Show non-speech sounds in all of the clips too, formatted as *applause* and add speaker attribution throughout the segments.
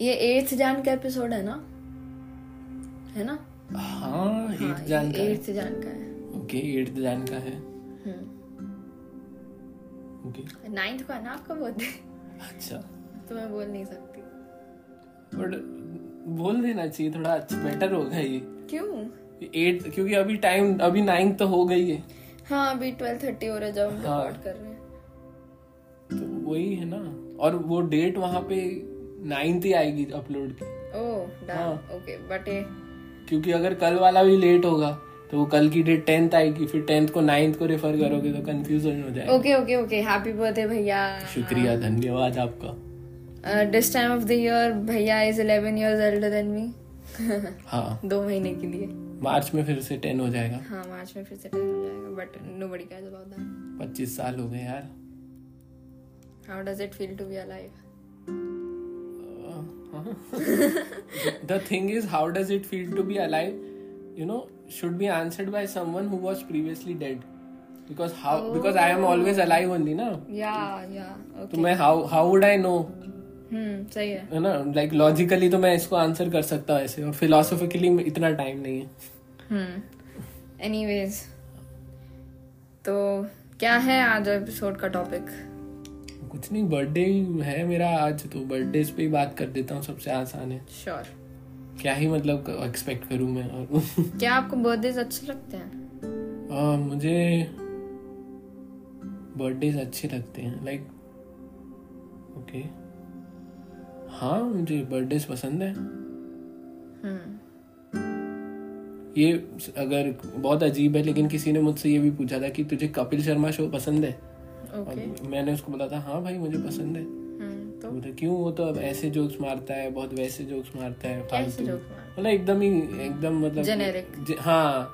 Speaker 1: ये एट्थ जान का एपिसोड है ना? है ना?
Speaker 2: हाँ एट जान का
Speaker 1: एट्थ जान का है।
Speaker 2: ओके एट जान का है।
Speaker 1: हम्म।
Speaker 2: ओके
Speaker 1: नाइन्थ का ना आपका बर्थडे
Speaker 2: अच्छा।
Speaker 1: तो मैं बोल नहीं सकती।
Speaker 2: बट बोल देना चाहिए थोड़ा अच्छा बेटर होगा ये।
Speaker 1: क्यों?
Speaker 2: एट क्योंकि अभी टाइम अभी नाइन्थ तो हो गई है।
Speaker 1: हाँ अभी ट्वेल्व थर्टी हो रहा है जब हम
Speaker 2: हाँ।
Speaker 1: रिकॉर्ड कर रहे हैं।
Speaker 2: तो वही है ना। और वो डेट वहाँ पे नाइन्थ ही आएगी अपलोड की।
Speaker 1: ओह
Speaker 2: हाँ।
Speaker 1: ओके बट ये
Speaker 2: क्योंकि अगर कल वाला भी लेट होगा तो वो कल की डेट टेंथ आएगी फिर टेंथ को नाइन्थ को रेफर करोगे तो कंफ्यूजन हो जाएगा।
Speaker 1: Okay okay okay happy birthday भैया।
Speaker 2: शुक्रिया धन्यवाद आपका।
Speaker 1: This time of the year भैया is 11 years elder than me
Speaker 2: हाँ। *laughs*
Speaker 1: दो महीने के लिए।
Speaker 2: मार्च में फिर से टेन हो जाएगा।
Speaker 1: हाँ मार्च में फिर से टेन हो जाएगा but nobody cares about that
Speaker 2: पच्चीस साल हो गए यार।
Speaker 1: How does it feel to be alive
Speaker 2: the thing is how does it feel to be alive you know should be answered by someone who was previously dead because how oh. because i am always alive only na
Speaker 1: या या
Speaker 2: तो
Speaker 1: okay
Speaker 2: मैं how how would i know
Speaker 1: हम्म सही है
Speaker 2: है ना like logically तो मैं इसको आंसर कर सकता हूँ ऐसे और फिलोसफिकली इतना टाइम नहीं है
Speaker 1: हम्म एनीवेज तो क्या है आज एपिसोड का टॉपिक
Speaker 2: कुछ नहीं बर्थडे है मेरा आज तो बर्थडे पे ही बात कर देता हूँ सबसे आसान है।
Speaker 1: Sure sure.
Speaker 2: क्या ही मतलब एक्सपेक्ट करूँ मैं और *laughs*
Speaker 1: क्या आपको बर्थडेज अच्छे लगते हैं?
Speaker 2: आ, मुझे बर्थडेज अच्छे लगते हैं लाइक ओके हाँ मुझे बर्थडेज पसंद है।
Speaker 1: हम्म।
Speaker 2: ये अगर बहुत अजीब है लेकिन किसी ने मुझसे ये भी पूछा था कि तुझे कपिल शर्मा शो पसंद है? और मैंने उसको बोला था हाँ भाई मुझे पसंद है।
Speaker 1: हम्म तो?
Speaker 2: बोले क्यों? वो तो अब ऐसे जोक्स मारता है बहुत वैसे जोक्स मारता है फालतू। मतलब एकदम ही एकदम मतलब
Speaker 1: Generic.
Speaker 2: ज- हाँ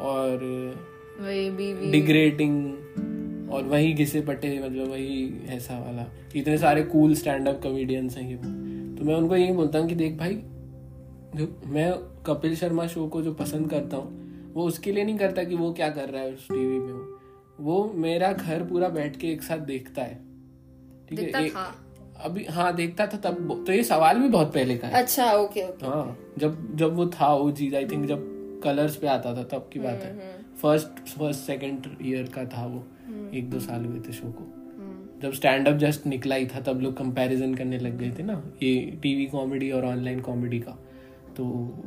Speaker 2: और डिग्रेडिंग और वही घिसे पटे मतलब वही ऐसा वाला। इतने सारे कूल स्टैंड अप कॉमेडियंस हैं ये तो मैं उनको यही बोलता हूँ कि देख भाई जो मैं कपिल शर्मा शो को जो पसंद करता हूँ वो उसके लिए नहीं करता कि वो क्या कर रहा है उस टीवी में वो मेरा घर पूरा बैठ के एक साथ देखता है। ठीक है एक- अभी हाँ देखता था तब तो ये सवाल भी बहुत पहले का है।
Speaker 1: अच्छा ओके ओके।
Speaker 2: हाँ जब जब वो था वो चीज़ आई थिंक जब कलर्स पे आता था तब की बात है। फ़र्स्ट फ़र्स्ट सेकंड ईयर का था वो एक दो साल हुए थे शो को। जब स्टैंड अप जस्ट निकला ही था तब लोग कंपैरिजन करने लग गए थे ना ये टीवी कॉमेडी और ऑनलाइन कॉमेडी का। तो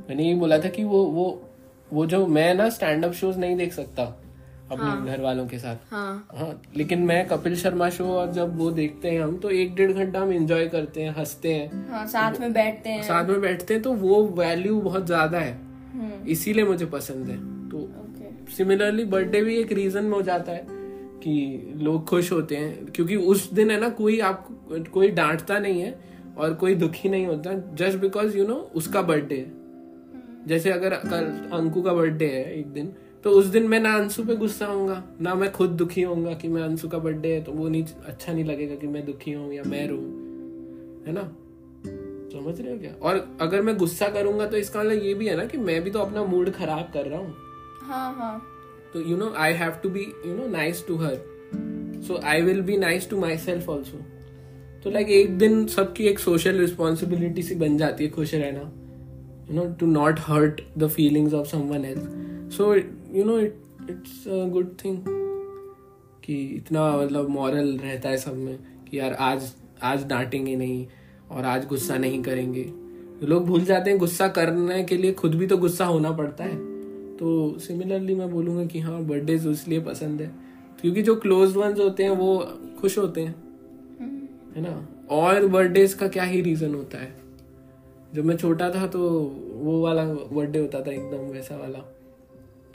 Speaker 2: मैंने यही बोला था कि वो वो वो जो मैं ना स्टैंड अप शोज़ नहीं देख सकता अपने घर वालों के साथ।
Speaker 1: हाँ।
Speaker 2: हाँ लेकिन मैं कपिल शर्मा शो और जब वो देखते हैं हम तो एक डेढ़ घंटा हम एंजॉय करते हैं हँसते हैं।
Speaker 1: हाँ साथ में बैठते हैं।
Speaker 2: साथ में बैठते हैं तो वो वैल्यू बहुत ज़्यादा है।
Speaker 1: हम्म।
Speaker 2: इसीलिए मुझे पसंद है। तो सिमिलरली बर्थडे भी एक रीजन में हो जाता है कि लोग खुश होते हैं क्योंकि उस दिन है ना कोई आपको कोई डांटता नहीं है और कोई दुखी नहीं होता जस्ट बिकॉज़ यू नो उसका बर्थडे है। जैसे अगर कल अंकु का बर्थडे है एक दिन तो उस दिन मैं ना अंशु पे गुस्सा होऊँगा ना मैं खुद दुखी होऊँगा कि मैं अंशु का बर्थडे है तो वो नहीं अच्छा नहीं लगेगा कि मैं दुखी हूँ या मैं रू है ना? समझ रहे हो क्या? और अगर मैं गुस्सा करूँगा तो इसका मतलब ये भी है ना कि मैं भी तो अपना मूड खराब कर रहा हूँ।
Speaker 1: हाँ हाँ।
Speaker 2: तो you know I have to be you know nice to her so I will be nice to myself also तो लाइक एक दिन सबकी एक सोशल रिस्पॉन्सिबिलिटी सी बन जाती है खुश रहना you know to not hurt the feelings of someone else so you know it it's a good thing कि इतना मतलब मॉरल रहता है सब में कि यार आज आज डांटेंगे नहीं और आज गुस्सा नहीं करेंगे। लोग भूल जाते हैं गुस्सा करने के लिए खुद भी तो गुस्सा होना पड़ता है। तो सिमिलरली मैं बोलूँगा कि हाँ बर्थडे इसलिए पसंद है क्योंकि जो क्लोज वंस होते हैं वो खुश होते हैं। है ना? और बर्थडेज का क्या ही रीजन होता है। जब मैं छोटा था तो वो वाला बर्थडे होता था एकदम वैसा वाला।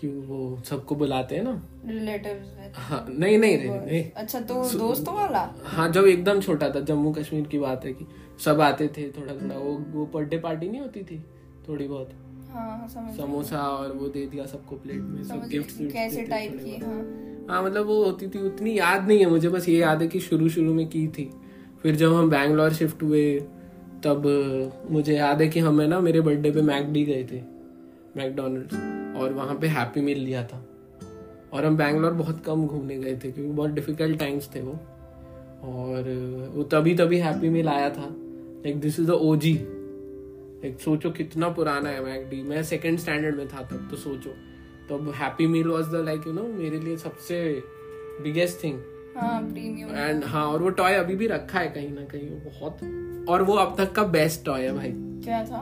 Speaker 2: कि वो सबको बुलाते हैं ना?
Speaker 1: रिलेटिव्स
Speaker 2: हाँ नहीं नहीं नहीं, नहीं।
Speaker 1: अच्छा तो दोस्तों वाला?
Speaker 2: हाँ जब एकदम छोटा था जम्मू कश्मीर की बात है कि सब आते थे थोड़ा थोड़ा। वो वो बर्थडे पार्टी नहीं होती थी? थोड़ी बहुत।
Speaker 1: हाँ हाँ समझ
Speaker 2: समोसा और वो दे दिया सबको प्लेट में सब गिफ्ट
Speaker 1: कैसे टाइप की हाँ।
Speaker 2: हाँ मतलब वो होती थी उतनी याद नहीं है मुझे बस ये याद है कि शुरू शुरू में की थी। फिर जब हम बैंगलोर शिफ्ट हुए तब मुझे याद है कि हमें ना मेरे बर्थडे पे मैकडी गए थे मैकडोनल्ड्स। और वहाँ पे हैप्पी मील लिया था। और हम बैंगलोर बहुत कम घूमने गए थे क्योंकि बहुत डिफ़िकल्ट टाइम्स थे वो। और वो तभी तभी हैप्पी मील आया था। Like this is the OG एक सोचो कितना पुराना है मैकडी मैं सेकंड स्टैंडर्ड में था तब तो सोचो। तो अब happy meal was the like you know मेरे लिए सबसे बिगेस्ट थिंग एंड हाँ और वो टॉय अभी भी रखा है कहीं ना कहीं बहुत। और वो अब तक का बेस्ट टॉय है भाई।
Speaker 1: क्या था?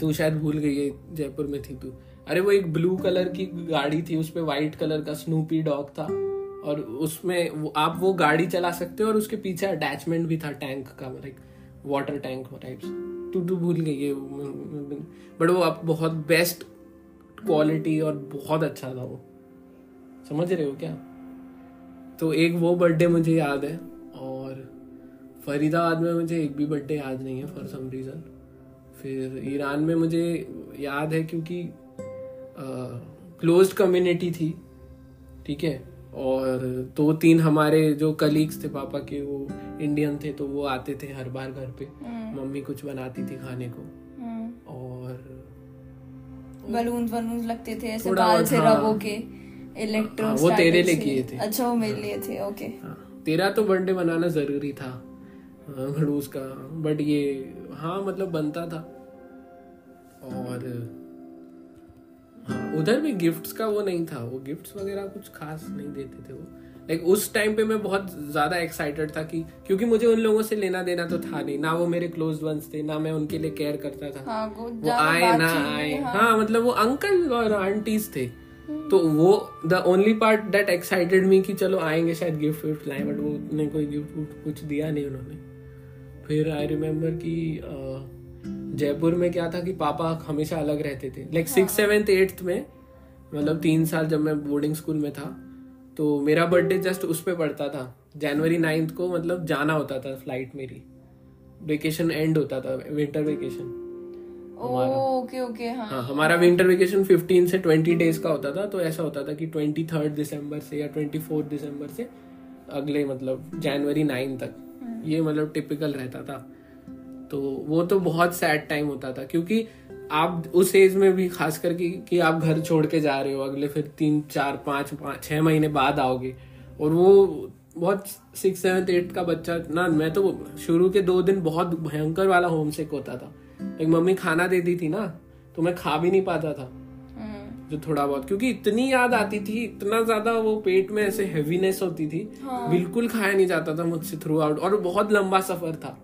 Speaker 2: तू शायद भूल गई है जयपुर में थी तू। अरे वो एक ब्लू कलर की गाड़ी थी उसपे व्हाइट कलर का स्नूपी डॉग था। और उसमें आप वो गाड़ी चला सकते हो और उसके पीछे अटैचमेंट भी था टैंक का लाइक वाटर टैंक टाइप्स तू तू भूल गई है बट वो अब बहुत बेस्ट क्वालिटी और बहुत अच्छा था वो। समझ रहे हो क्या? तो एक वो बर्थडे मुझे याद है और फरीदाबाद में मुझे एक भी बर्थडे याद नहीं है फॉर सम रीज़न फिर ईरान में मुझे याद है क्योंकि क्लोज्ड कम्युनिटी थी ठीक है? और दो तीन हमारे जो कलीग्स थे पापा के वो इंडियन थे तो वो आते थे हर बार घर पे। मम्मी कुछ बनाती थी खाने को। और
Speaker 1: बलून वलून लगते थे ऐसे बाल से
Speaker 2: हाँ।
Speaker 1: रबो के इलेक्ट्रो
Speaker 2: हाँ, वो तेरे लिए किए थे।
Speaker 1: अच्छा वो मेरे लिए थे ओके
Speaker 2: हाँ, तेरा तो बर्थडे बनाना ज़रूरी था हाँ, खड़ूस का। बट ये हाँ मतलब बनता था। और हाँ उधर भी गिफ्ट्स का वो नहीं था वो गिफ्ट्स वगैरह कुछ खास नहीं देते थे वो। लाइक उस टाइम पे मैं बहुत ज़्यादा एक्साइटेड था कि क्योंकि मुझे उन लोगों से लेना देना तो था नहीं ना वो मेरे क्लोज वंस थे ना मैं उनके लिए केयर करता था।
Speaker 1: हाँ वो
Speaker 2: आए ना आए।
Speaker 1: नहीं,
Speaker 2: हाँ। मतलब वो अंकल और आंटीज थे। तो वो the only part that excited me कि चलो आएँगे शायद गिफ्ट विफ्ट लाए बट वो ने कोई गिफ्ट कुछ दिया नहीं उन्होंने। फिर आई रिमेम्बर कि अ, जयपुर में क्या था कि पापा हमेशा अलग रहते थे। लाइक सिक्स सेवेंथ एट्थ में मतलब तीन साल जब मैं बोर्डिंग स्कूल में था तो मेरा बर्थडे जस्ट उस पर पड़ता था। जनवरी नाइन्थ को मतलब जाना होता था फ़्लाइट मेरी। वेकेशन एंड होता था विंटर वेकेशन
Speaker 1: ओके ओके हाँ।
Speaker 2: हाँ हमारा विंटर वेकेशन 15 से 20 डेज़ का होता था तो ऐसा होता था कि 23 दिसंबर से या 24 दिसंबर से अगले मतलब जनवरी 9 तक। ये मतलब टिपिकल रहता था। तो वो तो बहुत सैड टाइम होता था क्योंकि आप उस एज में भी खास करके कि आप घर छोड़ के जा रहे हो अगले फिर तीन चार पाँच पाँच छह महीने बाद आओगे और वो बहुत सिक्स सेवन्थ एट का बच्चा ना मैं तो शुरू के दो दिन बहुत भयंकर वाला होम सिक होता था। एक मम्मी खाना देती थी ना तो मैं खा भी नहीं पाता था।
Speaker 1: हम्म,
Speaker 2: जो थोड़ा बहुत क्योंकि इतनी याद आती थी इतना ज़्यादा वो पेट में ऐसे हेवीनेस होती थी हाँ। बिल्कुल खाया नहीं जाता था मुझसे थ्रू आउट और बहुत लंबा सफ़र था।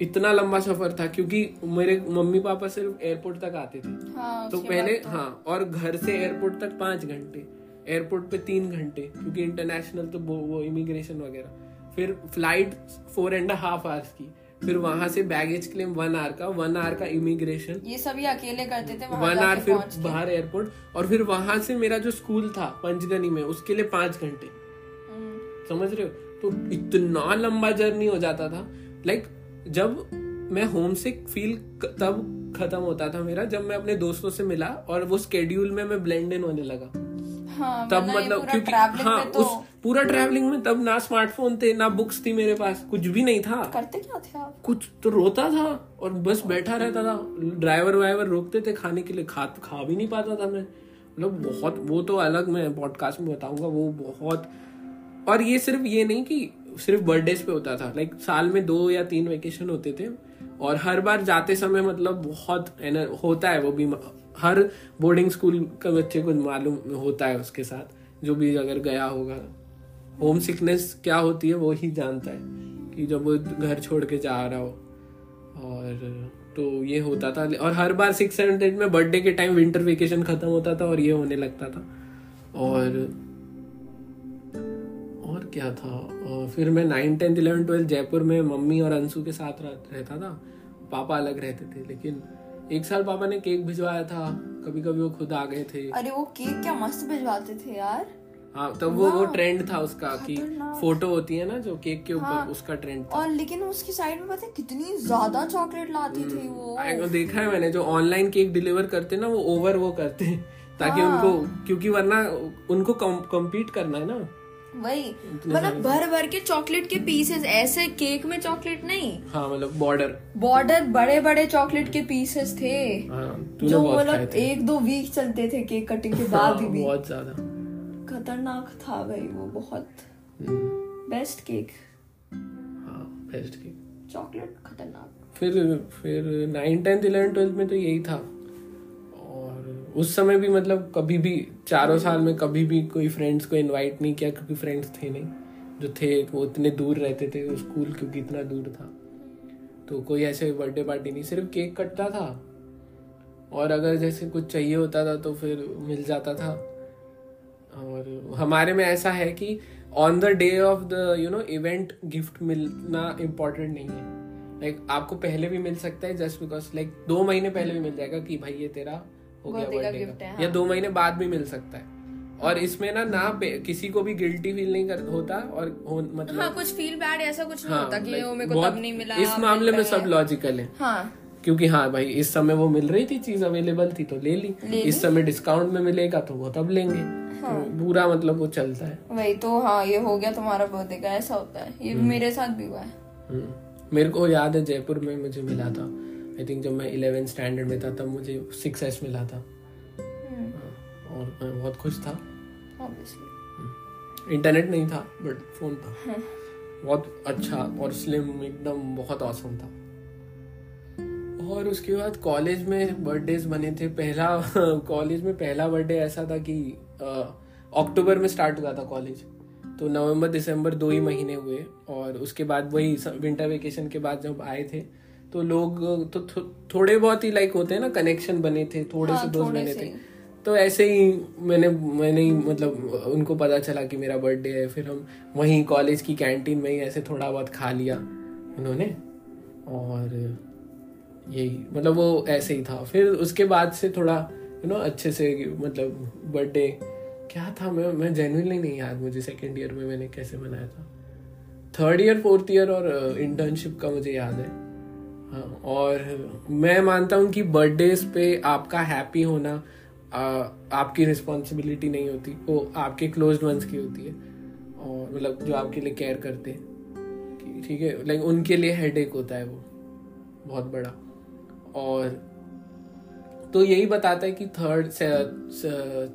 Speaker 2: इतना लंबा सफ़र था क्योंकि मेरे मम्मी पापा सिर्फ़ एयरपोर्ट तक आते थे।
Speaker 1: हाँ
Speaker 2: तो पहले
Speaker 1: तो-
Speaker 2: हाँ और घर से एयरपोर्ट तक पाँच घंटे एयरपोर्ट पे तीन घंटे क्योंकि इंटरनेशनल तो वो, वो इमिग्रेशन वगैरह। फिर flight four and half hours की। फिर वहाँ से बैगेज क्लेम वन आवर का वन आवर का इमिग्रेशन
Speaker 1: ये सभी अकेले करते थे
Speaker 2: वन आवर फिर बाहर एयरपोर्ट और फिर वहाँ से मेरा जो स्कूल था पंचगनी में उसके लिए पाँच घंटे।
Speaker 1: हम्म,
Speaker 2: समझ रहे हो? तो इतना लंबा जर्नी हो जाता था। लाइक जब मैं होम सिक फील तब खत्म होता था मेरा जब मैं अपने दोस्तों से मिला और वो स्केड्यूल में मैं ब्लेंड इन होने लगा।
Speaker 1: हाँ
Speaker 2: तब मतलब क्योंकि हाँ
Speaker 1: तो
Speaker 2: उस पूरा ट्रैवलिंग में तब ना स्मार्टफ़ोन थे ना बुक्स थी मेरे पास कुछ भी नहीं था।
Speaker 1: करते क्या थे आप?
Speaker 2: कुछ तो रोता था और बस बैठा रहता था। ड्राइवर वाइवर रोकते थे खाने के लिए खा खा भी नहीं पाता था मैं। मतलब बहुत वो तो अलग मैं पॉडकास्ट में बताऊँगा वो बहुत और ये सिर्फ़ ये नहीं कि सिर्फ़ बर्थडेज पे होता था। लाइक like, साल में दो या तीन वेकेशन होते थे और हर बार जाते समय मतलब बहुत होता है वो भी। हर बोर्डिंग स्कूल का बच्चे को मालूम होता है उसके साथ। जो भी अगर गया होगा। होम सिकनेस क्या होती है वो ही जानता है कि जब वो घर छोड़ के जा रहा हो। और तो ये होता था। और हर बार सिक्स एट में बर्थडे के टाइम विंटर वेकेशन खत्म होता था और ये होने लगता था। और क्या था? फिर मैं nine tenth eleven twelfth Jaipur में मम्मी और अंशु के साथ रहता था। पापा अलग रहते थे लेकिन एक साल पापा ने केक भिजवाया था। कभी कभी वो खुद आ गए थे।
Speaker 1: अरे वो केक क्या मस्त भिजवाते थे यार।
Speaker 2: हाँ तब वो वो ट्रेंड था उसका कि फ़ोटो होती है ना जो केक के ऊपर
Speaker 1: हाँ।
Speaker 2: उसका ट्रेंड था।
Speaker 1: और लेकिन उसकी साइड में पता है कितनी ज़्यादा चॉकलेट लाती थी वो।
Speaker 2: आई देखा है मैंने जो ऑनलाइन केक डिलीवर करते ना वो ओवर वो करते ताकि
Speaker 1: हाँ।
Speaker 2: उनको क्योंकि वरना उनको कम्पीट करना है ना।
Speaker 1: वही मतलब भर भर के चॉकलेट के पीसेस ऐसे केक में चॉकलेट नहीं।
Speaker 2: हाँ मतलब बॉर्डर
Speaker 1: बॉर्डर बड़े बड़े चॉकलेट के पीसेस थे।
Speaker 2: हाँ
Speaker 1: जो मतलब एक दो वीक चलते थे केक कटिंग के बाद हाँ, भी।
Speaker 2: बहुत ज़्यादा।
Speaker 1: खतरनाक था भाई वो बहुत।
Speaker 2: हम्म,
Speaker 1: बेस्ट केक
Speaker 2: हाँ बेस्ट केक
Speaker 1: चॉकलेट खतरनाक।
Speaker 2: फिर फिर नाइन टेंथ इलेवन ट्वेल्थ में तो यही था। उस समय भी मतलब कभी भी चारों साल में कभी भी कोई फ्रेंड्स को इनवाइट नहीं किया क्योंकि फ्रेंड्स थे नहीं। जो थे वो इतने दूर रहते थे स्कूल क्योंकि इतना दूर था। तो कोई ऐसे बर्थडे पार्टी नहीं सिर्फ़ केक कटता था। और अगर जैसे कुछ चाहिए होता था तो फिर मिल जाता था। और हमारे में ऐसा है कि on the day of the you know event gift मिलना इम्पोर्टेंट नहीं है। लाइक like, आपको पहले भी मिल सकता है जस्ट बिकॉज़ लाइक दो महीने पहले भी मिल जाएगा कि भाई ये तेरा हो गया
Speaker 1: का
Speaker 2: बर्थडे का।
Speaker 1: है,
Speaker 2: या। दो महीने बाद भी मिल सकता है। और इसमें ना ना किसी को भी गिल्टी फील नहीं कर होता और हो, मतलब
Speaker 1: हाँ कुछ फील बैड ऐसा कुछ नहीं
Speaker 2: हाँ,
Speaker 1: होता कि वो मेरे को तब नहीं मिला
Speaker 2: इस मामले में सब लॉजिकल है।
Speaker 1: हाँ।
Speaker 2: क्योंकि हाँ भाई इस समय वो मिल रही थी चीज़ अवेलेबल थी तो ले ली।
Speaker 1: ले
Speaker 2: इस समय डिस्काउंट में मिलेगा तो वो तब लेंगे।
Speaker 1: हाँ।
Speaker 2: तो पूरा मतलब वो चलता है।
Speaker 1: वही तो हाँ ये हो गया तुम्हारा बर्थडे का ऐसा होता है। ये
Speaker 2: हम्म।
Speaker 1: मेरे साथ भी हुआ है।
Speaker 2: हम्म। मेरे को याद है जयपुर में मुझे मिला था। आई थिंक जब मैं इलेवेंथ स्टैंडर्ड में था तब मुझे सिक्स एस मिला था।
Speaker 1: हम्म,
Speaker 2: हाँ, और मैं बहुत खुश था. इंटरनेट नहीं था बट फ़ोन था।
Speaker 1: हाँ।
Speaker 2: बहुत अच्छा और स्लिम एकदम बहुत औसम था। और उसके बाद कॉलेज में बर्थडेज बने थे। पहला कॉलेज में पहला बर्थडे ऐसा था कि अक्टूबर में स्टार्ट हुआ था कॉलेज तो नवंबर दिसंबर दो ही महीने हुए। और उसके बाद वही विंटर वेकेशन के बाद जब आए थे तो लोग तो थो, थोड़े बहुत ही लाइक होते हैं ना कनेक्शन बने थे थोड़े
Speaker 1: हाँ,
Speaker 2: से दोस्त बने थे। तो ऐसे ही मैंने मैंने ही मतलब उनको पता चला कि मेरा बर्थडे है फिर हम वहीं कॉलेज की कैंटीन में ही ऐसे थोड़ा बहुत खा लिया उन्होंने। और यही मतलब वो ऐसे ही था। फिर उसके बाद से थोड़ा यू नो अच्छे से मतलब बर्थडे क्या था? मैं मैं जेन्युइनली नहीं याद मुझे सेकेंड ईयर में मैंने कैसे मनाया था। थर्ड ईयर फोर्थ ईयर और इंटर्नशिप का मुझे याद हाँ। और मैं मानता हूँ कि बर्थडेज पे आपका हैप्पी होना आपकी रिस्पॉन्सिबिलिटी नहीं होती वो आपके क्लोज वंस की होती है। और मतलब जो आपके लिए केयर करते हैं ठीक है लाइक उनके लिए हेडेक होता है वो बहुत बड़ा। और तो यही बताता है कि third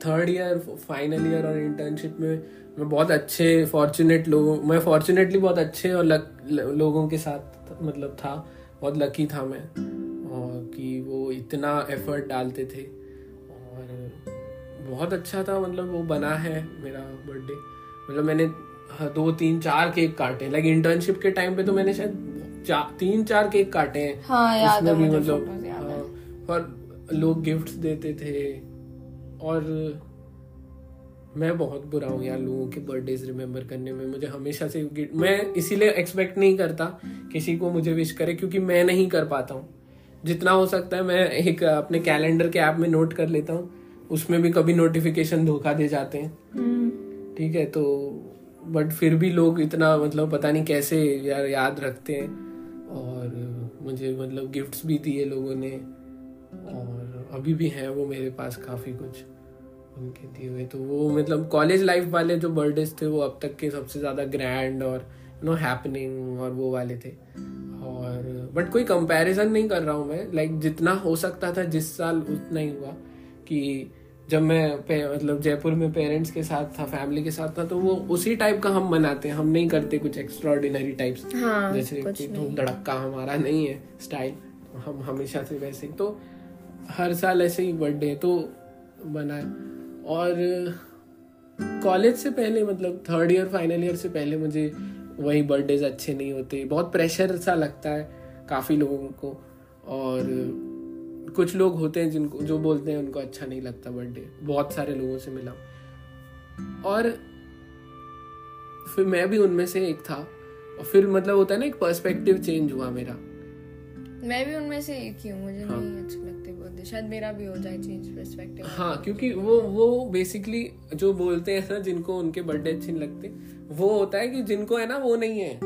Speaker 2: third year final year और इंटर्नशिप में मैं बहुत अच्छे फॉर्चुनेट लोगों मैं फॉर्चुनेटली बहुत अच्छे और लक, लोगों के साथ मतलब था। बहुत लकी था मैं और कि वो इतना एफर्ट डालते थे और बहुत अच्छा था मतलब वो बना है मेरा बर्थडे मतलब मैंने हाँ, दो तीन चार केक काटे लाइक इंटर्नशिप के टाइम पे तो मैंने शायद चा, तीन चार केक काटे हैं।
Speaker 1: हाँ याद
Speaker 2: भी मतलब
Speaker 1: है।
Speaker 2: और लोग गिफ्ट्स देते थे और मैं बहुत बुरा हूँ यार लोगों के बर्थडेज रिमेम्बर करने में। मुझे हमेशा से मैं इसीलिए एक्सपेक्ट नहीं करता किसी को मुझे विश करे क्योंकि मैं नहीं कर पाता हूँ। जितना हो सकता है मैं एक अपने कैलेंडर के ऐप में नोट कर लेता हूँ। उसमें भी कभी नोटिफिकेशन धोखा दे जाते हैं।
Speaker 1: हम्म,
Speaker 2: ठीक है तो बट फिर भी लोग इतना मतलब पता नहीं कैसे यार याद रखते हैं। और मुझे मतलब गिफ्ट्स भी दिए लोगों ने। और अभी भी हैं वो मेरे पास काफ़ी कुछ। उनके दिए हुए। तो वो मतलब कॉलेज लाइफ वाले जो बर्थडेज थे वो अब तक के सबसे ज़्यादा ग्रैंड और यू नो हैपनिंग और वो वाले थे। और बट कोई कंपैरिजन नहीं कर रहा हूँ मैं। लाइक जितना हो सकता था जिस साल उतना ही हुआ कि जब मैं मतलब जयपुर में पेरेंट्स के साथ था फैमिली के साथ था तो वो उसी टाइप का हम मनाते हैं। हम नहीं करते कुछ एक्स्ट्रा ऑर्डिनरी टाइप्स
Speaker 1: हाँ
Speaker 2: जैसे धूम धड़क्का हमारा नहीं है स्टाइल हम हमेशा से वैसे तो हर साल ऐसे ही बर्थडे तो बनाए और कॉलेज से पहले मतलब थर्ड ईयर फाइनल ईयर से पहले मुझे वही बर्थडेज अच्छे नहीं होते। बहुत प्रेशर सा लगता है काफ़ी लोगों को। और कुछ लोग होते हैं जिनको जो बोलते हैं उनको अच्छा नहीं लगता बर्थडे बहुत सारे लोगों से मिला। और फिर मैं भी उनमें से एक था। और फिर मतलब होता है ना एक पर्सपेक्टिव चेंज हुआ मेरा।
Speaker 1: मैं भी उनमें से एक ही हूँ मुझे
Speaker 2: हाँ।
Speaker 1: नहीं अच्छे लगते। शायद मेरा भी हो जाए चेंज पर्सपेक्टिव
Speaker 2: हाँ क्योंकि वो वो बेसिकली जो बोलते हैं ना जिनको उनके बर्थडे अच्छे नहीं लगते वो होता है कि जिनको है ना वो नहीं है।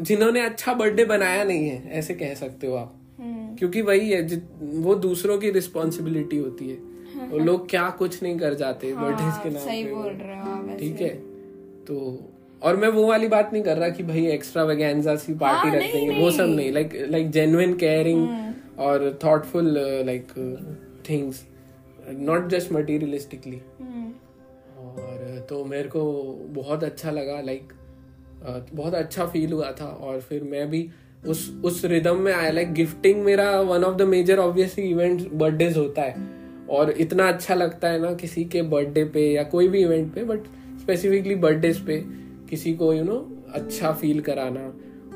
Speaker 2: जिन्होंने अच्छा बर्थडे बनाया नहीं है ऐसे कह सकते हो आप।
Speaker 1: हम्म,
Speaker 2: क्योंकि वही है वो दूसरों की रिस्पॉन्सिबिलिटी होती है। वो *laughs* लोग क्या कुछ नहीं कर जाते हाँ, बर्थडे के नाम
Speaker 1: सही
Speaker 2: पे।
Speaker 1: बोल रहे हो
Speaker 2: ठीक है? तो और मैं वो वाली बात नहीं कर रहा कि भाई एक्स्ट्रा वैगेंजा सी पार्टी
Speaker 1: हाँ,
Speaker 2: रख देंगे वो सब
Speaker 1: नहीं।
Speaker 2: नहीं। लाइक लाइक जेन्युइन केयरिंग और thoughtful like things not just materialistically और तो मेरे को बहुत अच्छा लगा लाइक like, बहुत अच्छा फील हुआ था। और फिर मैं भी उस उस रिदम में आया लाइक गिफ्टिंग मेरा one of the major obviously event birthdays होता है। और इतना अच्छा लगता है ना किसी के बर्थडे पे या कोई भी इवेंट पे बट स्पेसिफिकली बर्थडेज पे किसी को यू you नो know, अच्छा फील कराना।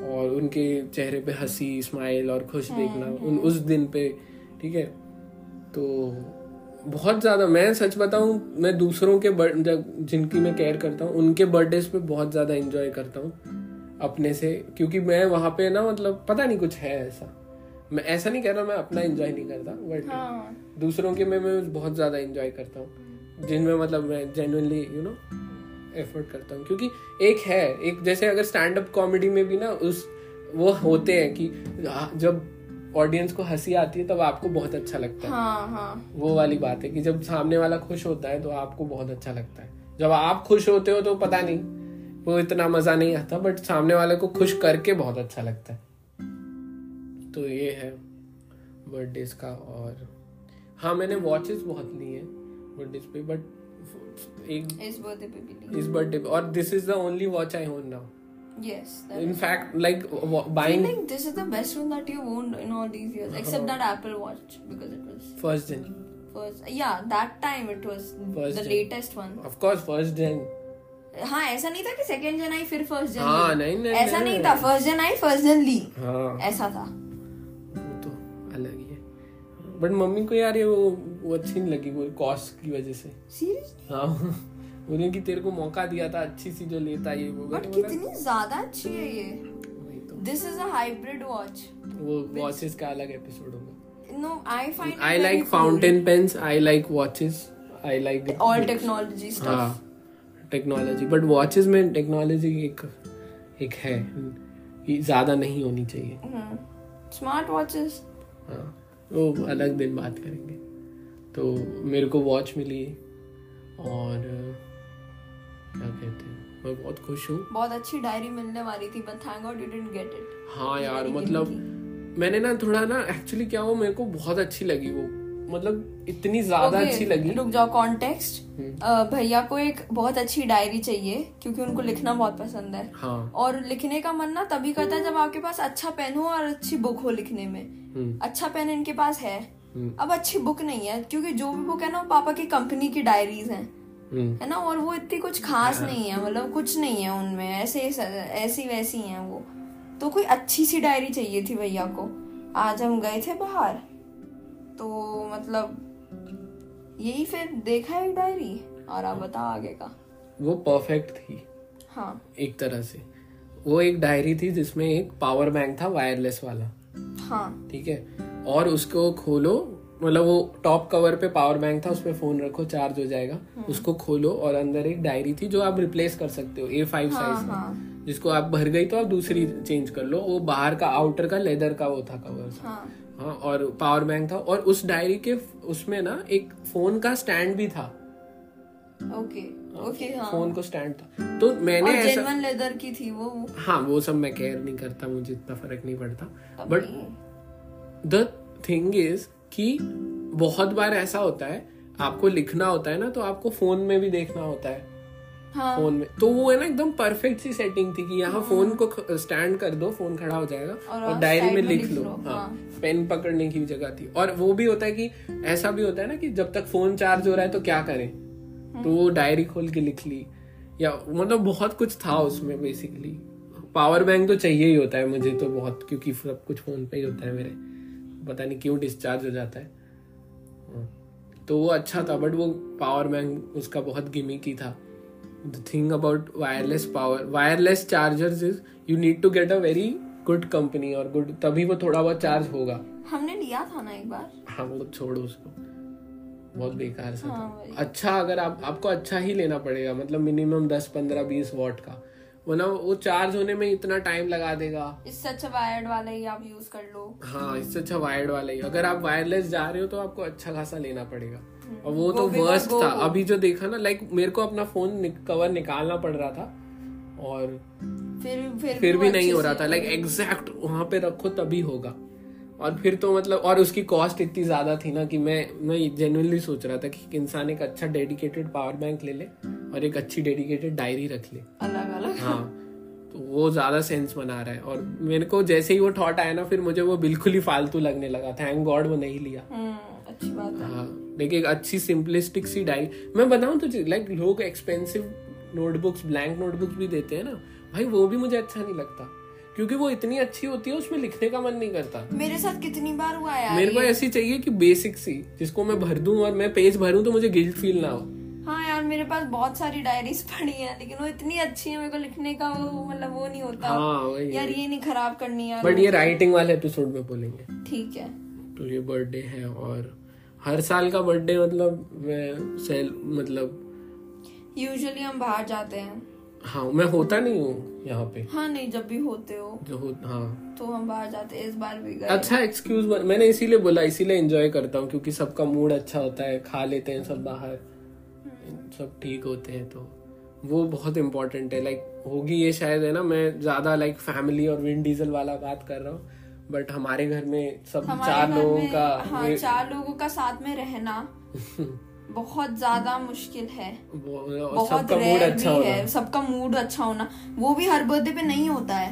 Speaker 2: और उनके चेहरे पे हँसी स्माइल और खुश देखना उन उस दिन पे ठीक है? तो बहुत ज़्यादा मैं सच बताऊँ मैं दूसरों के जिनकी मैं केयर करता हूँ उनके बर्थडेज पे बहुत ज़्यादा एंजॉय करता हूँ अपने से क्योंकि मैं वहाँ पे ना मतलब पता नहीं कुछ है ऐसा। मैं ऐसा नहीं कह रहा मैं अपना एंजॉय नहीं करता बट
Speaker 1: हाँ।
Speaker 2: दूसरों के में मैं बहुत ज़्यादा एंजॉय करता हूँ जिनमें मतलब मैं जेनुअनली यू नो एफर्ट करता हूँ। क्योंकि एक है एक जैसे अगर स्टैंड अप कॉमेडी में भी ना उस वो होते हैं कि जब ऑडियंस को हँसी आती है तब आपको बहुत अच्छा लगता है।
Speaker 1: हाँ हाँ।
Speaker 2: वो वाली बात है कि जब सामने वाला खुश होता है तो आपको बहुत अच्छा लगता है। जब आप खुश होते हो तो पता नहीं वो इतना मज़ा नहीं आता बट सामने वाले को खुश करके बहुत अच्छा लगता है। तो ये है बर्थडेज का और हाँ मैंने वॉचेस बहुत ली है बर्थडेज पे बट एक
Speaker 1: इस बर्थडे पे भी
Speaker 2: इस बर्थडे पे। और this is the only watch I own now
Speaker 1: yes that
Speaker 2: in fact like
Speaker 1: I
Speaker 2: buying
Speaker 1: think this is the best one that you've owned in all these years, except that Apple Watch because it was
Speaker 2: first दिन
Speaker 1: first. Yeah, that time it was
Speaker 2: First
Speaker 1: the
Speaker 2: gen.
Speaker 1: latest one.
Speaker 2: Of course first दिन
Speaker 1: हाँ ऐसा नहीं था कि second जन आई फिर first जन
Speaker 2: हाँ, नहीं, नहीं,
Speaker 1: ऐसा
Speaker 2: नहीं।
Speaker 1: नहीं था फ़र्स्ट जन आई फ़र्स्ट जन ली।
Speaker 2: हाँ।
Speaker 1: ऐसा था।
Speaker 2: वो तो अलग ही है। बट मम्मी को यार ये वो वो अच्छी नहीं लगी वो कॉस्ट की वजह से।
Speaker 1: सीरियसली
Speaker 2: हाँ। उन्हें कि तेरे को मौका दिया था अच्छी सी जो लेता ये वो
Speaker 1: बट कितनी ज़्यादा अच्छी है ये। This is a hybrid watch
Speaker 2: वो वॉचेस का अलग एपिसोड होगा।
Speaker 1: No I find
Speaker 2: I like fountain pens I like watches I like
Speaker 1: all technology stuff
Speaker 2: technology but watches में टेक्नोलॉजी एक एक है ये ज़्यादा नहीं होनी चाहिए।
Speaker 1: स्मार्ट वॉचेस
Speaker 2: हाँ वो अलग दिन बात करेंगे। तो मेरे को वॉच मिली और क्या कहते हैं मैं बहुत खुश हूँ।
Speaker 1: बहुत अच्छी डायरी मिलने वाली थी but thank God you didn't get it
Speaker 2: हाँ यार मतलब मैंने ना थोड़ा ना एक्चुअली क्या हुआ मेरे को बहुत अच्छी लगी वो। मतलब इतनी ज़्यादा अच्छी लगी।
Speaker 1: रुक जाओ कॉन्टेक्स्ट भैया को एक बहुत अच्छी डायरी चाहिए क्योंकि उनको लिखना बहुत पसंद है।
Speaker 2: हाँ।
Speaker 1: और लिखने का मन ना तभी करता है जब आपके पास अच्छा पेन हो और अच्छी बुक हो लिखने में।
Speaker 2: हम्म,
Speaker 1: अच्छा पेन इनके पास है।
Speaker 2: हम्म,
Speaker 1: अब अच्छी बुक नहीं है क्योंकि जो भी बुक है ना वो पापा की कंपनी की डायरीज हैं।
Speaker 2: हम्म,
Speaker 1: है ना? और वो इतनी कुछ खास नहीं है मतलब कुछ नहीं है उनमें ऐसे ऐसी वैसी हैं वो। तो कोई अच्छी सी डायरी चाहिए थी भैया को। आज हम गए थे बाहर तो मतलब यही फिर देखा है डायरी और आप बताओ आगे का।
Speaker 2: वो परफेक्ट थी।
Speaker 1: हाँ।
Speaker 2: एक तरह से। वो एक डायरी थी जिसमें एक पावर बैंक था वायरलेस वाला।
Speaker 1: हाँ।
Speaker 2: ठीक है? और उसको खोलो मतलब वो टॉप कवर पे पावर बैंक था उसपे फ़ोन रखो चार्ज हो जाएगा। उसको खोलो और अंदर एक डायरी थी जो आप रिप्लेस कर सकते हो ए फाइव साइज़ में।
Speaker 1: हाँ।
Speaker 2: जिसको आप भर गई तो आप दूसरी चेंज कर लो। वो बाहर का आउटर का लेदर का वो था कवर
Speaker 1: हाँ।
Speaker 2: हाँ और पावर बैंक था। और उस डायरी के उसमें ना एक फ़ोन का स्टैंड भी था।
Speaker 1: ओके ओके हाँ।
Speaker 2: फ़ोन को स्टैंड था। तो मैंने
Speaker 1: और
Speaker 2: ऐसा
Speaker 1: लेदर की थी वो।
Speaker 2: हाँ वो सब मैं केयर नहीं करता मुझे इतना फ़र्क नहीं पड़ता। बट। द थिंग इज़ कि बहुत बार ऐसा होता है आपको लिखना होता है ना तो आपको फ़ोन में भी देखना होता है।
Speaker 1: हाँ।
Speaker 2: फ़ोन में। तो वो है ना एकदम परफेक्ट सी सेटिंग थी कि यहाँ हाँ. फ़ोन को स्टैंड कर दो फ़ोन खड़ा हो जाएगा
Speaker 1: और
Speaker 2: और डायरी में लिख लो। हाँ
Speaker 1: हाँ।
Speaker 2: पेन पकड़ने की जगह थी। और वो भी होता है कि ऐसा भी होता है ना कि जब तक फ़ोन चार्ज हो रहा है तो क्या करें? तो वो डायरी खोल के लिख ली। या मतलब बहुत कुछ था उसमें बेसिकली पावर बैंक तो चाहिए ही होता है मुझे तो बहुत क्योंकि सब कुछ फ़ोन पे ही होता है मेरे। पता नहीं क्यों डिस्चार्ज हो जाता है। हाँ। तो वो अच्छा था बट वो पावर बैंक उसका बहुत गिमिकी था। The thing about wireless power wireless chargers is you need to get a very good company और गुड तभी वो थोड़ा बहुत चार्ज होगा।
Speaker 1: हमने लिया था ना एक बार।
Speaker 2: हाँ वो छोड़ो उसको। बहुत बेकार सा
Speaker 1: हाँ,
Speaker 2: था अच्छा अगर आप आपको अच्छा ही लेना पड़ेगा मतलब मिनिमम दस पंद्रह बीस वॉट का। वरना वो चार्ज होने में इतना टाइम लगा देगा।
Speaker 1: इससे अच्छा वायर्ड वाला ही आप यूज़ कर लो।
Speaker 2: हाँ इससे अच्छा वायर्ड वाला ही। अगर आप वायरलेस जा रहे हो तो आपको अच्छा खासा लेना पड़ेगा। और वो तो वर्स्ट था। अभी जो देखा ना लाइक मेरे को अपना फ़ोन नि, कवर निकालना पड़ रहा था और
Speaker 1: फिर फिर
Speaker 2: फिर
Speaker 1: भी,
Speaker 2: भी नहीं हो रहा था। लाइक एग्जैक्ट वहाँ पे रखो तभी होगा। और फिर तो मतलब और उसकी कॉस्ट इतनी ज़्यादा थी ना कि मैं मैं जेन्युइनली सोच रहा था कि एक इंसान एक अच्छा डेडिकेटेड पावर बैंक ले ले और एक अच्छी डेडिकेटेड डायरी रख ले।
Speaker 1: अलग अलग।
Speaker 2: हाँ तो वो ज़्यादा सेंस बना रहा है। और मेरे को जैसे ही वो थॉट आया ना फिर मुझे वो बिल्कुल ही फालतू लगने लगा। थैंक गॉड वो नहीं लिया।
Speaker 1: हम्म अच्छी बात है।
Speaker 2: हाँ लेकिन एक अच्छी सिंपलिस्टिक सी डायरी मैं बताऊँ तो लाइक लोग एक्सपेंसिव नोटबुक्स ब्लैंक नोटबुक्स भी देते हैं ना भाई वो भी मुझे अच्छा नहीं लगता। क्योंकि वो इतनी अच्छी होती है उसमें लिखने का मन नहीं करता।
Speaker 1: मेरे साथ कितनी बार हुआ है यार
Speaker 2: मेरे को ऐसी चाहिए कि बेसिक सी जिसको मैं भर दूँ और मैं पेज भरूं तो मुझे गिल्ट फील ना हो।
Speaker 1: हाँ यार मेरे पास बहुत सारी डायरीज पड़ी हैं लेकिन वो इतनी अच्छी है मेरे को लिखने का वो मतलब वो नहीं होता।
Speaker 2: हाँ वही
Speaker 1: यार ये नहीं खराब करनी यार
Speaker 2: बट ये राइटिंग वाले एपिसोड में बोलेंगे।
Speaker 1: ठीक है।
Speaker 2: तो ये बर्थडे है और हर साल का बर्थडे मतलब सेल मतलब
Speaker 1: यूजुअली हम बाहर जाते हैं।
Speaker 2: हाँ मैं होता नहीं हूँ यहाँ पे।
Speaker 1: हाँ नहीं जब भी होते हो।
Speaker 2: जो हो हाँ।
Speaker 1: तो हम बाहर जाते हैं इस बार भी गए।
Speaker 2: अच्छा एक्सक्यूज मैंने इसीलिए बोला इसीलिए एंजॉय करता हूँ क्योंकि सबका मूड अच्छा होता है खा लेते हैं सब बाहर। सब ठीक होते हैं तो वो बहुत इम्पोर्टेंट है। लाइक होगी ये शायद है ना मैं ज़्यादा लाइक फैमिली और विंड डीजल वाला बात कर रहा हूँ बट हमारे घर में सब चार लोगों का
Speaker 1: हाँ चार लोगों का साथ में रहना। *laughs* बहुत ज़्यादा मुश्किल है। बहुत
Speaker 2: सबका मूड
Speaker 1: रेयर
Speaker 2: अच्छा
Speaker 1: भी
Speaker 2: होना।
Speaker 1: है। सबका मूड अच्छा होना। वो भी हर बर्थडे पे नहीं होता है।